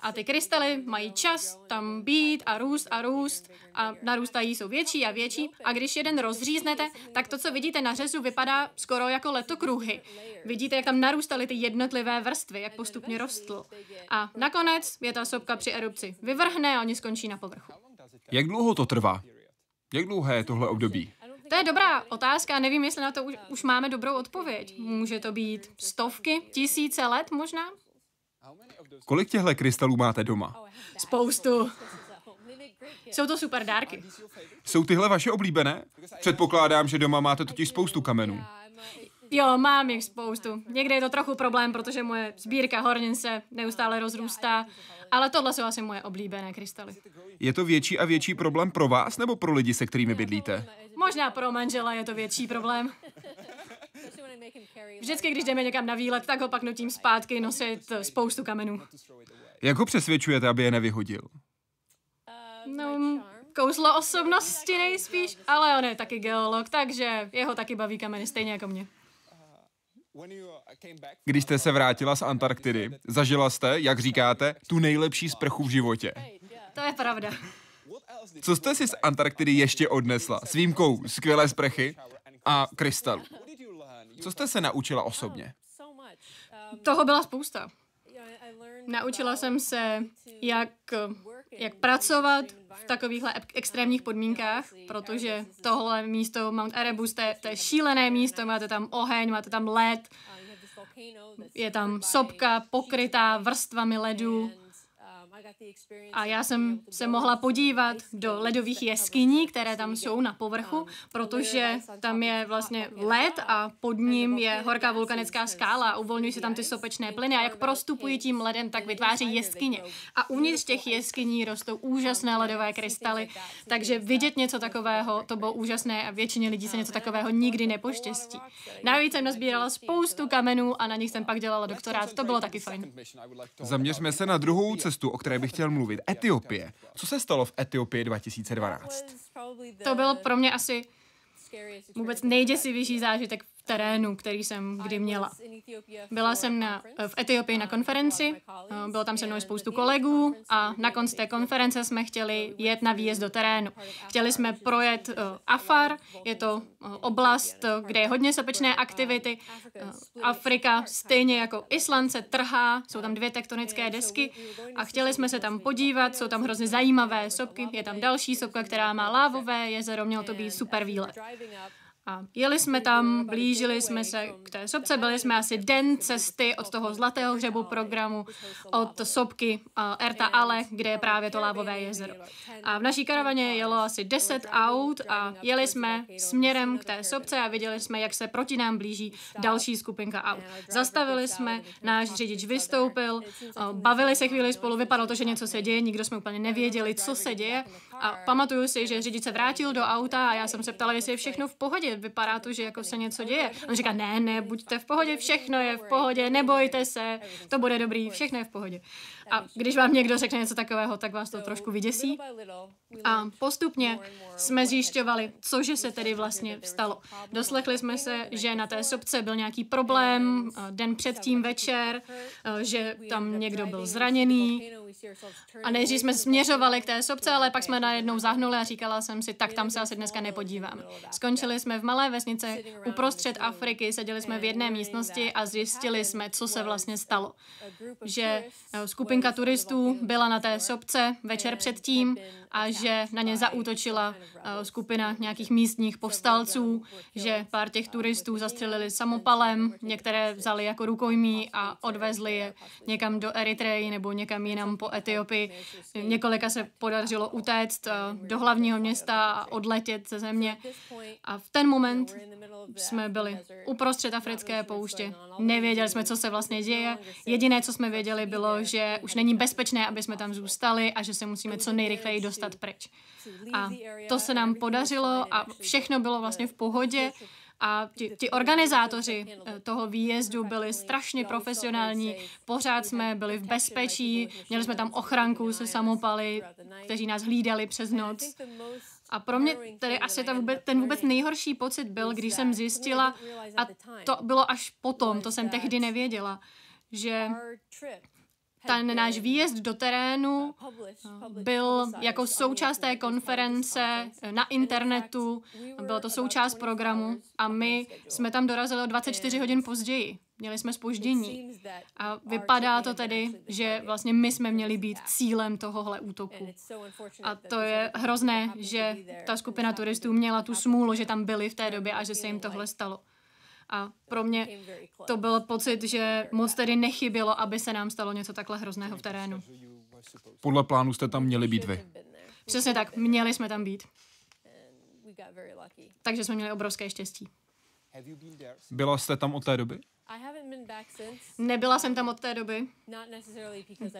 a ty krystaly mají čas tam být a růst a růst a narůstají, jsou větší a větší. A když jeden rozříznete, tak to, co vidíte na řezu, vypadá skoro jako letokruhy. Vidíte, jak tam narůstaly ty jednotlivé vrstvy, jak postupně rostl. A nakonec je ta sopka při erupci vyvrhne a oni skončí na povrchu. Jak dlouho to trvá? Jak dlouhé je tohle období? To je dobrá otázka, nevím, jestli na to už, už máme dobrou odpověď. Může to být stovky, tisíce let možná? Kolik těchto krystalů máte doma? Spoustu. Jsou to super dárky. Jsou tyhle vaše oblíbené? Předpokládám, že doma máte totiž spoustu kamenů. Jo, mám jich spoustu. Někdy je to trochu problém, protože moje sbírka hornin se neustále rozrůstá, ale tohle jsou asi moje oblíbené krystaly. Je to větší a větší problém pro vás nebo pro lidi, se kterými bydlíte? Možná pro manžela je to větší problém. Vždycky, když jdeme někam na výlet, tak ho pak nutím zpátky nosit spoustu kamenů. Jak ho přesvědčujete, aby je nevyhodil? No, kouzlo osobnosti nejspíš, ale on je taky geolog, takže jeho taky baví kameny stejně jako mě. Když jste se vrátila z Antarktidy, zažila jste, jak říkáte, tu nejlepší sprchu v životě. To je pravda. Co jste si z Antarktidy ještě odnesla? S výjimkou skvělé sprchy a krystalu. Co jste se naučila osobně? Toho byla spousta. Naučila jsem se, jak, jak pracovat v takovýchhle extrémních podmínkách, protože tohle místo Mount Erebus, to je, to je šílené místo, máte tam oheň, máte tam led, je tam sopka pokrytá vrstvami ledu, a já jsem se mohla podívat do ledových jeskyní, které tam jsou na povrchu, protože tam je vlastně led a pod ním je horká vulkanická skála a uvolňují se tam ty sopečné plyny a jak prostupují tím ledem, tak vytváří jeskyně. A uvnitř těch jeskyní rostou úžasné ledové krystaly, takže vidět něco takového, to bylo úžasné a většině lidí se něco takového nikdy nepoštěstí. Navíc jsem nazbírala spoustu kamenů a na nich jsem pak dělala doktorát, to bylo taky fajn. Zaměřme se na druhou cestu, o které bych chtěl mluvit. Etiopie. Co se stalo v Etiopii 2012? To byl pro mě asi vůbec nejděsivější zážitek terénu, který jsem kdy měla. Byla jsem na, v Etiopii na konferenci, eh, bylo tam se mnou spoustu kolegů a na konci té konference jsme chtěli jet na výjezd do terénu. Chtěli jsme projet uh, Afar, je to uh, oblast, uh, kde je hodně sopečné aktivity. Afrika, stejně jako Island, se trhá, jsou tam dvě tektonické desky a chtěli jsme se tam podívat, jsou tam hrozně zajímavé sopky, je tam další sopka, která má lávové jezero, měl to být super výlet. A jeli jsme tam, blížili jsme se k té sopce, byli jsme asi den cesty od toho Zlatého hřebu programu, od sopky uh, Erta Ale, kde je právě to lávové jezero. A v naší karavaně jelo asi 10 aut a jeli jsme směrem k té sopce a viděli jsme, jak se proti nám blíží další skupinka aut. Zastavili jsme, náš řidič vystoupil, uh, bavili se chvíli spolu, vypadalo to, že něco se děje, nikdo jsme úplně nevěděli, co se děje A pamatuju si, že řidič se vrátil do auta a já jsem se ptala, jestli je všechno v pohodě. Vypadá to, že jako se něco děje. On říká, ne, ne, buďte v pohodě, všechno je v pohodě, nebojte se, to bude dobrý, všechno je v pohodě. A když vám někdo řekne něco takového, tak vás to trošku vyděsí. A postupně jsme zjišťovali, cože se tedy vlastně stalo. Doslechli jsme se, že na té sobce byl nějaký problém den předtím večer, že tam někdo byl zraněný. A nejdřív jsme směřovali k té sobce, ale pak jsme najednou zahnuli a říkala jsem si, tak tam se asi dneska nepodívám. Skončili jsme v malé vesnici uprostřed Afriky, seděli jsme v jedné místnosti a zjistili jsme, co se vlastně stalo. Že skupina skupinka turistů byla na té sobce večer předtím a že na ně zaútočila eh, skupina nějakých místních povstalců, že pár těch turistů zastřelili samopalem, některé vzali jako rukojmí a odvezli je někam do Eritreji nebo někam jinam po Etiopii. Několika se podařilo utéct eh, do hlavního města a odletět ze země. A v ten moment jsme byli uprostřed africké pouště. Nevěděli jsme, co se vlastně děje. Jediné, co jsme věděli, bylo, že už není bezpečné, aby jsme tam zůstali a že se musíme co nejrychleji dostat pryč. A to se nám podařilo a všechno bylo vlastně v pohodě. A ti, ti organizátoři eh, toho výjezdu byli strašně profesionální, pořád jsme byli v bezpečí, měli jsme tam ochranku se samopaly, kteří nás hlídali přes noc. A pro mě tedy asi ta vůbec, ten vůbec nejhorší pocit byl, když jsem zjistila, a to bylo až potom, to jsem tehdy nevěděla, že ten náš výjezd do terénu byl jako součást té konference na internetu, bylo to součást programu a my jsme tam dorazili o 24 hodin později. Měli jsme spoždění. A vypadá to tedy, že vlastně my jsme měli být cílem tohohle útoku. A to je hrozné, že ta skupina turistů měla tu smůlu, že tam byli v té době a že se jim tohle stalo. A pro mě to byl pocit, že moc tedy nechybělo, aby se nám stalo něco takhle hrozného v terénu. Podle plánu jste tam měli být vy. Přesně tak, měli jsme tam být. Takže jsme měli obrovské štěstí. Byla jste tam od té doby? Nebyla jsem tam od té doby.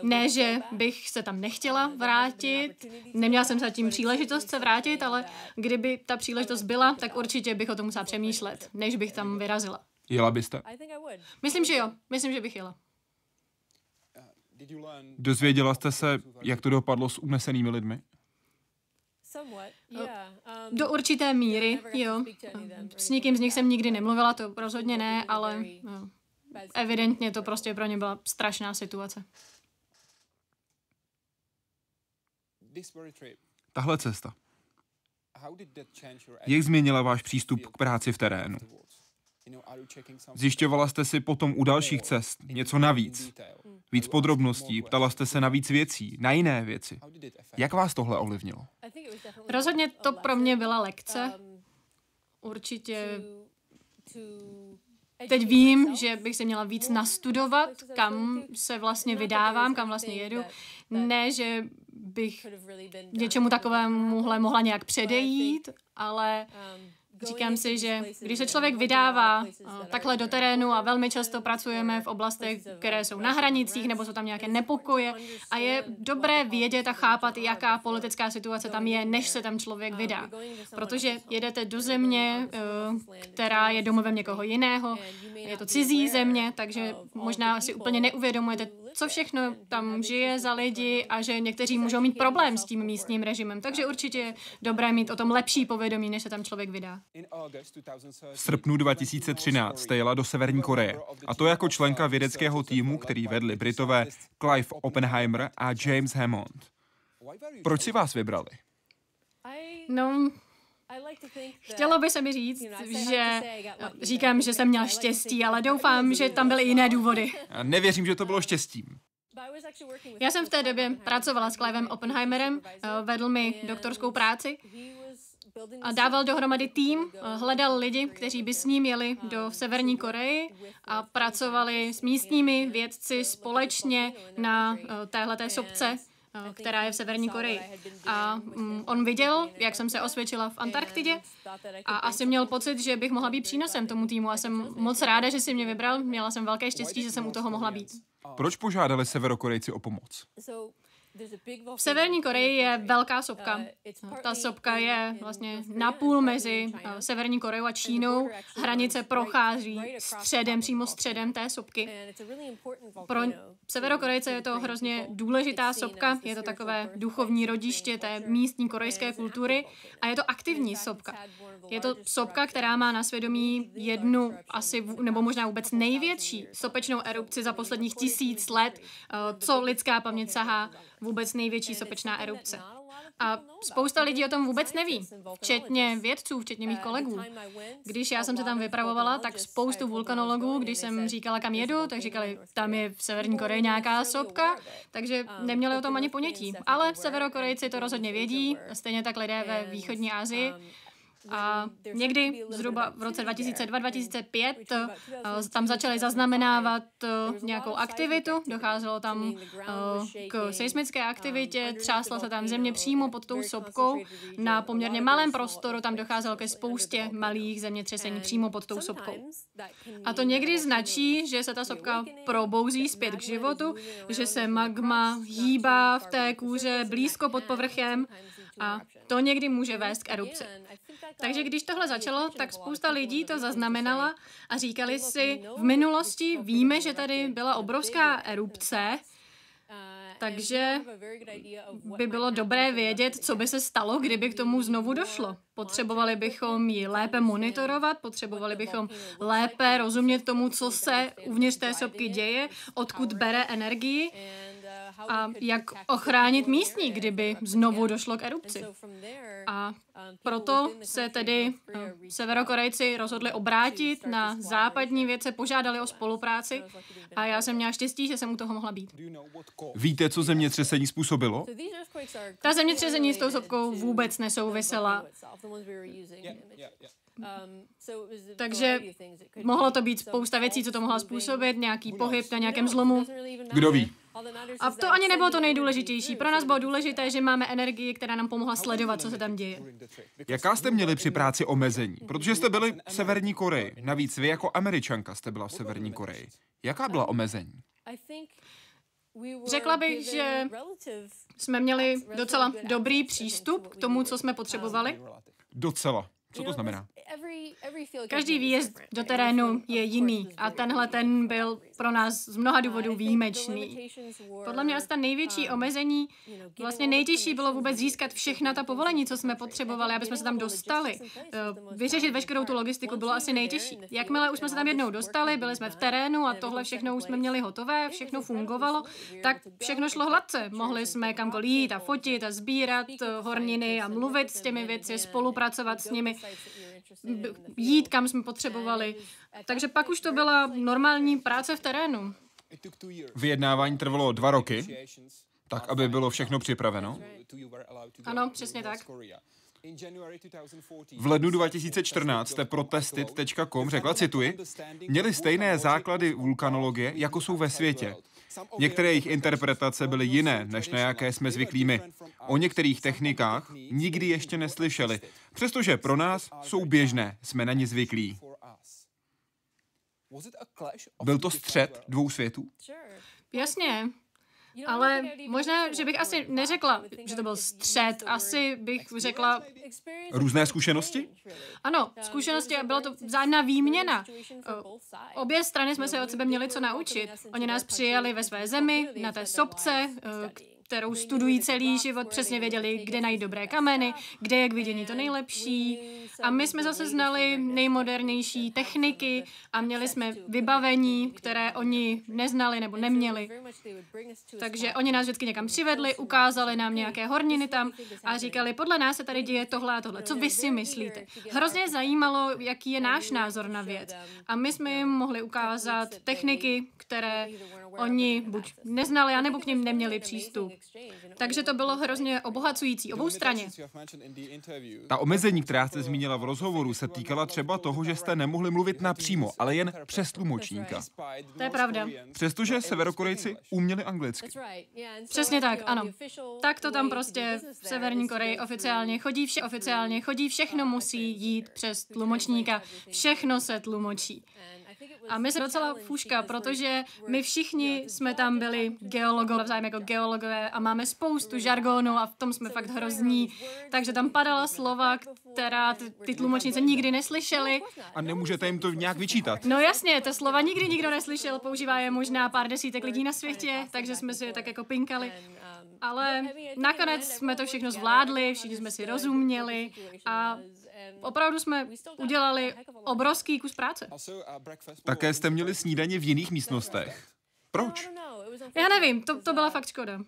Ne, že bych se tam nechtěla vrátit. Neměla jsem zatím příležitost se vrátit, ale kdyby ta příležitost byla, tak určitě bych o tom musela přemýšlet, než bych tam vyrazila. Jela byste? Myslím, že jo. Myslím, že bych jela. Dozvěděla jste se, jak to dopadlo s unesenými lidmi? Um, Do určité míry, jo. S nikým z nich jsem nikdy nemluvila, to rozhodně ne, ale jo. evidentně to prostě pro ně byla strašná situace. Tahle cesta. Jak změnila váš přístup k práci v terénu? Zjišťovala jste si potom u dalších cest něco navíc, víc podrobností, ptala jste se na víc věcí, na jiné věci. Jak vás tohle ovlivnilo? Rozhodně to pro mě byla lekce. Určitě Teď vím, že bych se měla víc nastudovat, kam se vlastně vydávám, kam vlastně jedu. Ne, že bych něčemu takovému mohla nějak předejít, ale Říkám si, že když se člověk vydává eh, takhle do terénu a velmi často pracujeme v oblastech, které jsou na hranicích nebo jsou tam nějaké nepokoje. a je dobré vědět a chápat, jaká politická situace tam je, než se tam člověk vydá. Protože jedete do země, eh, která je domovem někoho jiného, je to cizí země, takže možná si úplně neuvědomujete, co všechno tam žije za lidi a že někteří můžou mít problém s tím místním režimem. Takže určitě je dobré mít o tom lepší povědomí, než se tam člověk vydá. V srpnu 2013 jste jela do Severní Koreje. A to jako členka vědeckého týmu, který vedli Britové Clive Oppenheimer a James Hammond. Proč si vás vybrali? No, Chtělo by se mi říct, že říkám, že jsem měla štěstí, ale doufám, že tam byly jiné důvody. Já nevěřím, že to bylo štěstím. Já jsem v té době pracovala s Clivem Oppenheimerem, vedl mi doktorskou práci a dával dohromady tým, hledal lidi, kteří by s ním jeli do Severní Koreji a pracovali s místními vědci společně na téhleté sobce, která je v Severní Koreji. A mm, on viděl, jak jsem se osvědčila v Antarktidě a asi měl pocit, že bych mohla být přínosem tomu týmu a jsem moc ráda, že si mě vybral. Měla jsem velké štěstí, že jsem u toho mohla být. Proč požádali Severokorejci o pomoc? V Severní Koreji je velká sopka. Ta sopka je vlastně napůl mezi eh, Severní Koreou a Čínou. Hranice prochází středem, přímo středem té sopky. Pro Severokorejce je to hrozně důležitá sopka, je to takové duchovní rodiště té místní korejské kultury a je to aktivní sopka. Je to sopka, která má na svědomí jednu asi, nebo možná vůbec největší sopečnou erupci za posledních tisíc let, eh, co lidská paměť sahá vůbec největší sopečná erupce. A spousta lidí o tom vůbec neví, včetně vědců, včetně mých kolegů. Když já jsem se tam vypravovala, tak spoustu vulkanologů, když jsem říkala, kam jedu, tak říkali, tam je v Severní Koreji nějaká sopka, takže neměli o tom ani ponětí. Ale Severokorejci to rozhodně vědí, stejně tak lidé ve východní Asii. A někdy zhruba v roce 2002-2005 eh, tam začali zaznamenávat eh, nějakou aktivitu, docházelo tam eh, k seismické aktivitě, třásla se tam země přímo pod tou sopkou. Na poměrně malém prostoru. Tam docházelo ke spoustě malých zemětřesení přímo pod tou sopkou. A to někdy značí, že se ta sopka probouzí zpět k životu, že se magma hýbá v té kůře blízko pod povrchem a to někdy může vést k erupci. Takže když tohle začalo, tak spousta lidí to zaznamenala a říkali si, v minulosti víme, že tady byla obrovská erupce, takže by bylo dobré vědět, co by se stalo, kdyby k tomu znovu došlo. Potřebovali bychom ji lépe monitorovat, potřebovali bychom lépe rozumět tomu, co se uvnitř té sopky děje, odkud bere energii a jak ochránit místní, kdyby znovu došlo k erupci. A proto se tedy eh, severokorejci rozhodli obrátit na západní vědce, požádali o spolupráci a já jsem měla štěstí, že jsem u toho mohla být. Víte, co zemětřesení způsobilo? Ta zemětřesení s tou sopkou vůbec nesouvisela. Takže mohlo to být spousta věcí, co to mohla způsobit, nějaký pohyb na nějakém zlomu. Kdo ví? A to ani nebylo to nejdůležitější. Pro nás bylo důležité, že máme energii, která nám pomohla sledovat, co se tam děje. Jaká jste měli při práci omezení? Protože jste byli v Severní Koreji. Navíc vy jako američanka jste byla v Severní Koreji. Jaká byla omezení? Řekla bych, že jsme měli docela dobrý přístup k tomu, co jsme potřebovali. Docela. Co to znamená? Každý výjezd do terénu je jiný a tenhle ten byl pro nás z mnoha důvodů výjimečný. Podle mě asi ta největší um, omezení, vlastně nejtěžší bylo vůbec získat všechna ta povolení, co jsme potřebovali, aby jsme se tam dostali. Eh, vyřešit veškerou tu logistiku bylo asi nejtěžší. Jakmile už jsme se tam jednou dostali, byli jsme v terénu a tohle všechno už jsme měli hotové, všechno fungovalo, tak všechno šlo hladce. Mohli jsme kamkoliv jít a fotit a sbírat eh, horniny a mluvit s těmi věci, spolupracovat s nimi jít, kam jsme potřebovali. Takže pak už to byla normální práce v terénu. Vyjednávání trvalo dva roky, tak aby bylo všechno připraveno. Ano, přesně tak. V lednu 2014 jste pro testit.com řekla, cituji, měli stejné základy vulkanologie, jako jsou ve světě. Některé jejich interpretace byly jiné, než na jaké jsme zvyklí my. O některých technikách nikdy ještě neslyšeli, přestože pro nás jsou běžné, jsme na ně zvyklí. Byl to střed dvou světů? Jasně, ale možná, že bych asi neřekla, že to byl střed, asi bych řekla... Různé zkušenosti? Ano, zkušenosti a byla to vzájemná výměna. Obě strany jsme se od sebe měli co naučit. Oni nás přijali ve své zemi, na té sobce, kterou studují celý život, přesně věděli, kde najít dobré kameny, kde je k vidění to nejlepší. A my jsme zase znali nejmodernější techniky a měli jsme vybavení, které oni neznali nebo neměli. Takže oni nás vždycky někam přivedli, ukázali nám nějaké horniny tam a říkali, podle nás se tady děje tohle a tohle. Co vy si myslíte? Hrozně zajímalo, jaký je náš názor na věc. A my jsme jim mohli ukázat techniky, které oni buď neznali, anebo k ním neměli přístup. Takže to bylo hrozně obohacující obou straně. Ta omezení, která jste zmínila v rozhovoru, se týkala třeba toho, že jste nemohli mluvit napřímo, ale jen přes tlumočníka. To je pravda. Přestože severokorejci uměli anglicky. Přesně tak, ano. Tak to tam prostě v Severní Koreji oficiálně chodí, vše oficiálně chodí, všechno musí jít přes tlumočníka, všechno se tlumočí. A my jsme docela fuška, protože my všichni jsme tam byli geologové, vzájem jako geologové a máme spoustu žargonu a v tom jsme fakt hrozní. Takže tam padala slova, která ty, ty tlumočnice nikdy neslyšely. A nemůžete jim to nějak vyčítat. No jasně, to slova nikdy nikdo neslyšel, používá je možná pár desítek lidí na světě, takže jsme si je tak jako pinkali. Ale nakonec jsme to všechno zvládli, všichni jsme si rozuměli a opravdu jsme udělali obrovský kus práce. Také jste měli snídaně v jiných místnostech. Proč? Já nevím, to, to byla fakt škoda.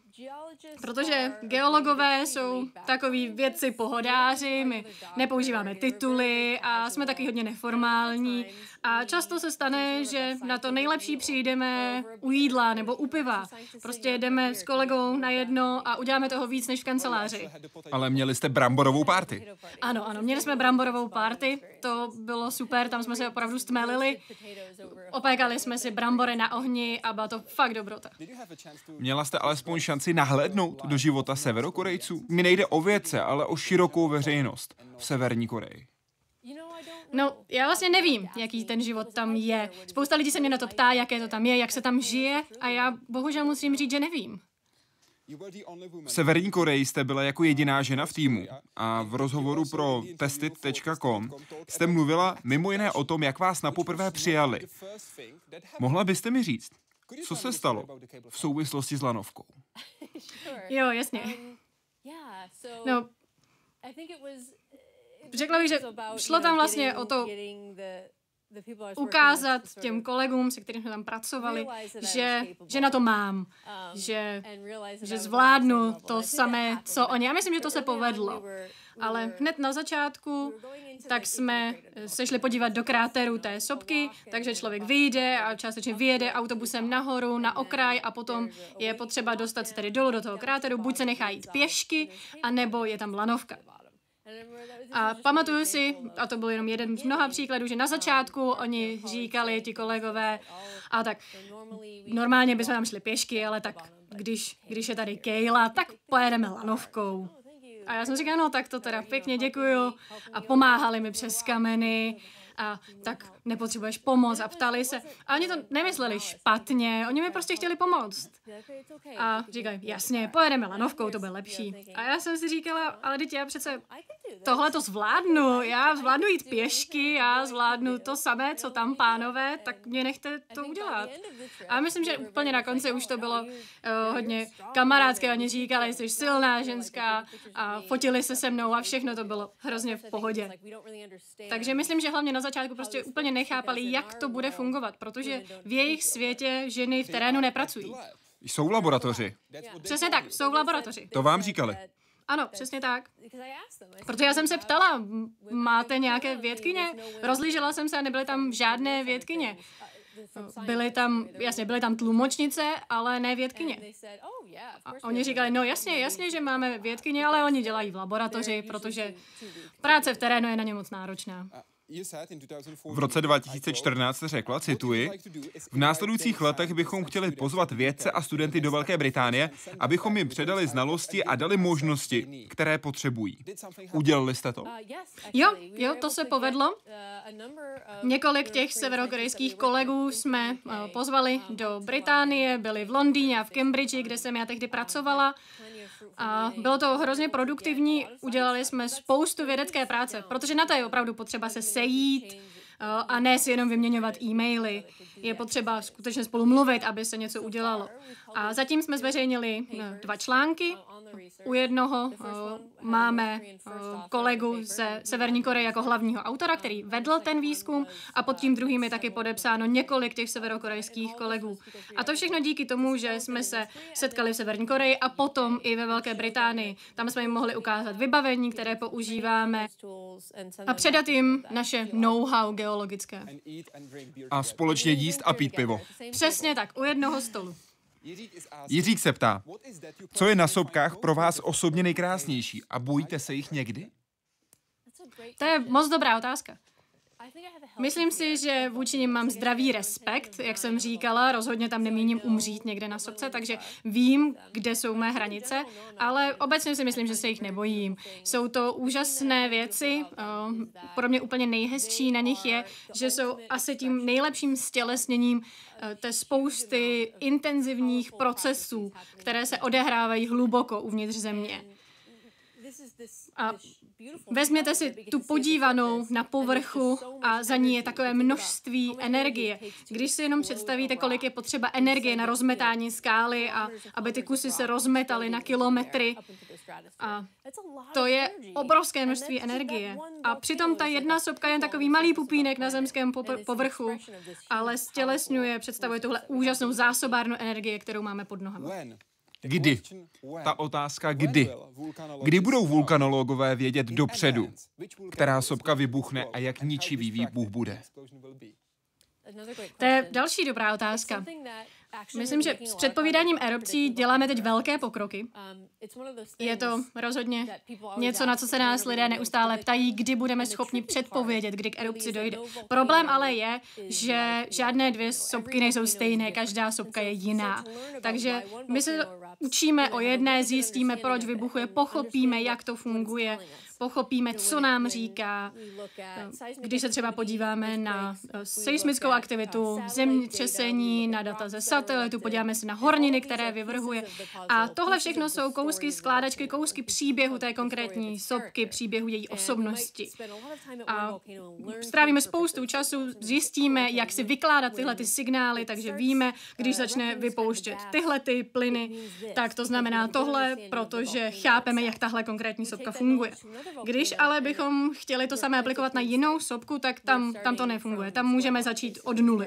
Protože geologové jsou takový vědci pohodáři, my nepoužíváme tituly a jsme taky hodně neformální. A často se stane, že na to nejlepší přijdeme u jídla nebo u piva. Prostě jedeme s kolegou na jedno a uděláme toho víc než v kanceláři. Ale měli jste bramborovou párty. Ano, ano, měli jsme bramborovou párty, to bylo super, tam jsme se opravdu stmelili. Opékali jsme si brambory na ohni a byla to fakt dobrota. Měla jste alespoň šanci nahlédnout do života severokorejců? Mi nejde o vědce, ale o širokou veřejnost v Severní Koreji. No, já vlastně nevím, jaký ten život tam je. Spousta lidí se mě na to ptá, jaké to tam je, jak se tam žije a já bohužel musím říct, že nevím. V Severní Koreji jste byla jako jediná žena v týmu a v rozhovoru pro testit.com jste mluvila mimo jiné o tom, jak vás na poprvé přijali. Mohla byste mi říct, co se stalo v souvislosti s lanovkou? Jo, jasně. No, řekla bych, že šlo tam vlastně o to ukázat těm kolegům, se kterými jsme tam pracovali, že, že na to mám, že, že zvládnu to samé, co oni. Já myslím, že to se povedlo. Ale hned na začátku tak jsme se šli podívat do kráteru té sopky, takže člověk vyjde a částečně vyjede autobusem nahoru, na okraj a potom je potřeba dostat se tady dolů do toho kráteru, buď se nechá jít pěšky, anebo je tam lanovka. A pamatuju si, a to byl jenom jeden z mnoha příkladů, že na začátku oni říkali, ti kolegové, a tak normálně bychom tam šli pěšky, ale tak když, když je tady Kejla, tak pojedeme lanovkou. A já jsem říkala, no tak to teda pěkně děkuju. A pomáhali mi přes kameny a tak nepotřebuješ pomoc a ptali se. A oni to nemysleli špatně, oni mi prostě chtěli pomoct. A říkají, jasně, pojedeme lanovkou, to bude lepší. A já jsem si říkala, ale teď já přece tohle to zvládnu, já zvládnu jít pěšky, já zvládnu to samé, co tam pánové, tak mě nechte to udělat. A myslím, že úplně na konci už to bylo uh, hodně kamarádské, oni říkali, jsi silná ženská a fotili se se mnou a všechno to bylo hrozně v pohodě. Takže myslím, že hlavně na začátku prostě úplně nechápali, jak to bude fungovat, protože v jejich světě ženy v terénu nepracují. Jsou v laboratoři. Přesně tak, jsou v laboratoři. To vám říkali. Ano, přesně tak. Protože já jsem se ptala, máte nějaké vědkyně? Rozlížela jsem se a nebyly tam žádné vědkyně. Byly tam, jasně, byly tam tlumočnice, ale ne vědkyně. A oni říkali, no jasně, jasně, že máme vědkyně, ale oni dělají v laboratoři, protože práce v terénu je na ně moc náročná. V roce 2014 řekla, cituji, v následujících letech bychom chtěli pozvat vědce a studenty do Velké Británie, abychom jim předali znalosti a dali možnosti, které potřebují. Udělali jste to? Jo, jo, to se povedlo. Několik těch severokorejských kolegů jsme eh, pozvali do Británie, byli v Londýně a v Cambridge, kde jsem já tehdy pracovala. A bylo to hrozně produktivní, udělali jsme spoustu vědecké práce, protože na to je opravdu potřeba se sejít, eh, a ne si jenom vyměňovat e-maily. Je potřeba skutečně spolu mluvit, aby se něco udělalo. A zatím jsme zveřejnili eh, dva články. U jednoho uh, máme uh, kolegu ze Severní Koreje jako hlavního autora, který vedl ten výzkum a pod tím druhým je taky podepsáno několik těch severokorejských kolegů. A to všechno díky tomu, že jsme se setkali v Severní Koreji a potom i ve Velké Británii. Tam jsme jim mohli ukázat vybavení, které používáme a předat jim naše know-how geologické. A společně jíst a pít pivo. Přesně tak, u jednoho stolu. Jiřík se ptá, co je na sopkách pro vás osobně nejkrásnější a bojíte se jich někdy? To je moc dobrá otázka. Myslím si, že vůči nim mám zdravý respekt, jak jsem říkala, rozhodně tam nemíním umřít někde na sopce, takže vím, kde jsou mé hranice, ale obecně si myslím, že se jich nebojím. Jsou to úžasné věci, pro mě úplně nejhezčí na nich je, že jsou asi tím nejlepším stělesněním eh, té spousty intenzivních procesů, které se odehrávají hluboko uvnitř země. A vezměte si tu podívanou na povrchu a za ní je takové množství energie. Když si jenom představíte, kolik je potřeba energie na rozmetání skály a aby ty kusy se rozmetaly na kilometry, a to je obrovské množství energie. A přitom ta jedna sopka je takový malý pupínek na zemském povrchu, ale stělesňuje, představuje tuhle úžasnou zásobárnu energie, kterou máme pod nohama. Kdy? Ta otázka kdy. Kdy budou vulkanologové vědět dopředu, která sopka vybuchne a jak ničivý výbuch bude? To je další dobrá otázka. Myslím, že s předpovídáním erupcí děláme teď velké pokroky. Je to rozhodně něco, na co se nás lidé neustále ptají, kdy budeme schopni předpovědět, kdy k erupci dojde. Problém ale je, že žádné dvě sopky nejsou stejné, každá sopka je jiná. Takže my se učíme o jedné, zjistíme, proč vybuchuje, pochopíme, jak to funguje, pochopíme, co nám říká. Když se třeba podíváme na eh, seismickou aktivitu, zemětřesení, na data ze satelitu, podíváme se na horniny, které vyvrhuje. A tohle všechno jsou kousky skládačky, kousky příběhu té konkrétní sopky, příběhu její osobnosti. A strávíme spoustu času, zjistíme, jak si vykládat tyhle ty signály, takže víme, když začne vypouštět tyhle ty plyny, tak to znamená tohle, protože chápeme, jak tahle konkrétní sopka funguje. Když ale bychom chtěli to samé aplikovat na jinou sopku, tak tam, tam to nefunguje. Tam můžeme začít od nuly.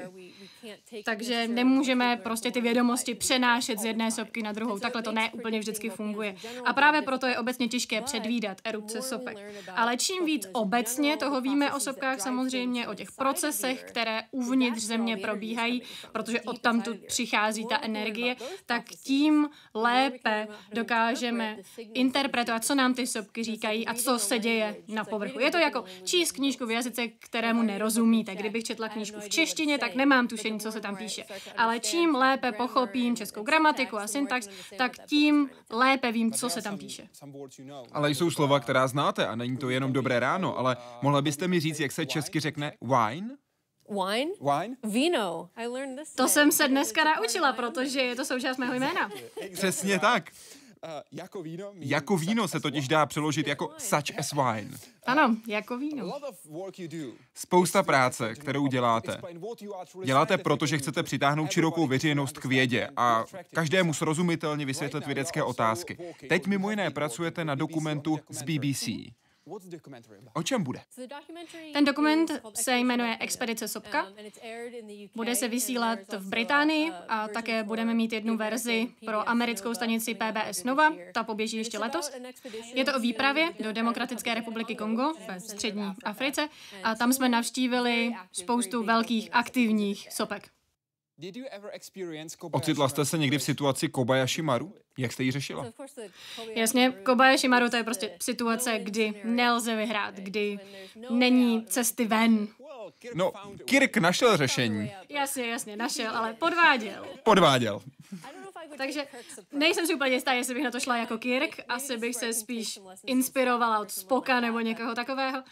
Takže nemůžeme prostě ty vědomosti přenášet z jedné sopky na druhou. Takhle to ne úplně vždycky funguje. A právě proto je obecně těžké předvídat erupce sopek. Ale čím víc obecně toho víme o sopkách, samozřejmě o těch procesech, které uvnitř země probíhají, protože od tamtu přichází ta energie, tak tím lépe dokážeme interpretovat, co nám ty sopky říkají a co se děje na povrchu. Je to jako číst knížku v jazyce, kterému nerozumíte. Kdybych četla knížku v češtině, tak nemám tušení, co se tam píše. Ale čím lépe pochopím českou gramatiku a syntax, tak tím lépe vím, co se tam píše. Ale jsou slova, která znáte a není to jenom dobré ráno, ale mohla byste mi říct, jak se česky řekne wine? Wine? Wine? Vino. I learned this to jsem se dneska naučila, protože je to součást mého jména. Přesně tak. Jako víno, jako víno se totiž dá přeložit jako such as wine. Ano, jako víno. Spousta práce, kterou děláte, děláte proto, že chcete přitáhnout širokou veřejnost k vědě a každému srozumitelně vysvětlit vědecké otázky. Teď mimo jiné pracujete na dokumentu z BBC. O čem bude? Ten dokument se jmenuje Expedice Sopka. Bude se vysílat v Británii a také budeme mít jednu verzi pro americkou stanici PBS Nova. Ta poběží ještě letos. Je to o výpravě do Demokratické republiky Kongo ve střední Africe a tam jsme navštívili spoustu velkých aktivních sopek. Ocitla jste se někdy v situaci Kobayashi Maru? Jak jste ji řešila? Jasně, Kobayashi Maru to je prostě situace, kdy nelze vyhrát, kdy není cesty ven. No, Kirk našel řešení. Jasně, jasně, našel, ale podváděl. Podváděl. Takže nejsem si úplně jistá, jestli bych na to šla jako Kirk, asi bych se spíš inspirovala od Spoka nebo někoho takového.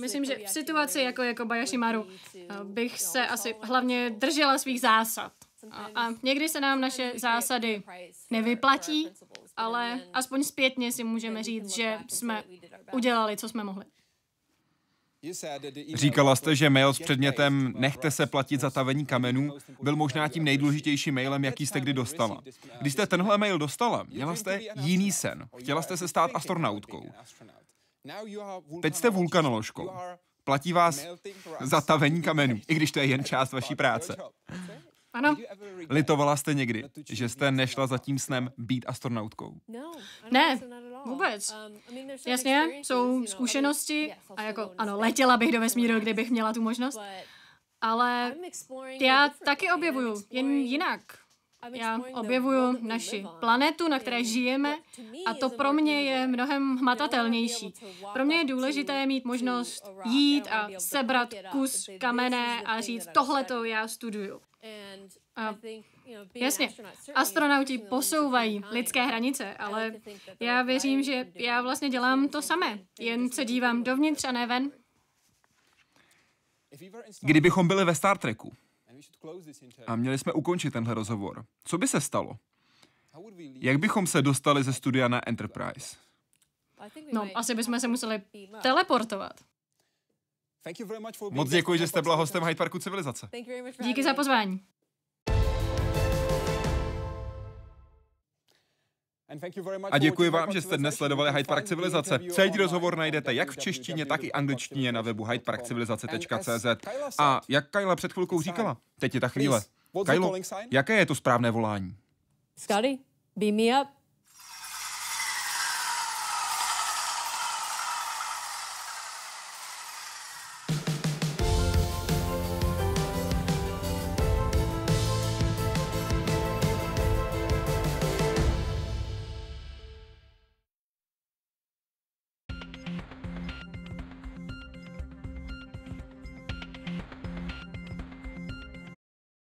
Myslím, že v situaci jako jako Bayashi Maru eh, bych se asi hlavně držela svých zásad. A, a někdy se nám naše zásady nevyplatí, ale aspoň zpětně si můžeme říct, že jsme udělali, co jsme mohli. Říkala jste, že mail s předmětem Nechte se platit za tavení kamenů byl možná tím nejdůležitějším mailem, jaký jste kdy dostala. Když jste tenhle mail dostala, měla jste jiný sen. Chtěla jste se stát astronautkou. Teď jste vulkanoložkou. Platí vás za tavení kamenů, i když to je jen část vaší práce. Ano. Litovala jste někdy, že jste nešla za tím snem být astronautkou? Ne, vůbec. Jasně, jsou zkušenosti a jako, ano, letěla bych do vesmíru, kdybych měla tu možnost, ale já taky objevuju, jen jinak. Já objevuju naši planetu, na které žijeme a to pro mě je mnohem hmatatelnější. Pro mě je důležité mít možnost jít a sebrat kus kamene a říct, tohle to já studuju. A jasně, astronauti posouvají lidské hranice, ale já věřím, že já vlastně dělám to samé, jen se dívám dovnitř a ne ven. Kdybychom byli ve Star Treku a měli jsme ukončit tenhle rozhovor, co by se stalo? Jak bychom se dostali ze studia na Enterprise? No, asi bychom se museli teleportovat. Moc děkuji, že jste byla hostem Hyde Parku Civilizace. Díky za pozvání. A děkuji vám, že jste dnes sledovali Hyde Park Civilizace. Celý rozhovor najdete jak v češtině, tak i angličtině na webu hydeparkcivilizace.cz. A jak Kyla před chvilkou říkala, teď je ta chvíle. Kylo, jaké je to správné volání? Scotty, beam me up.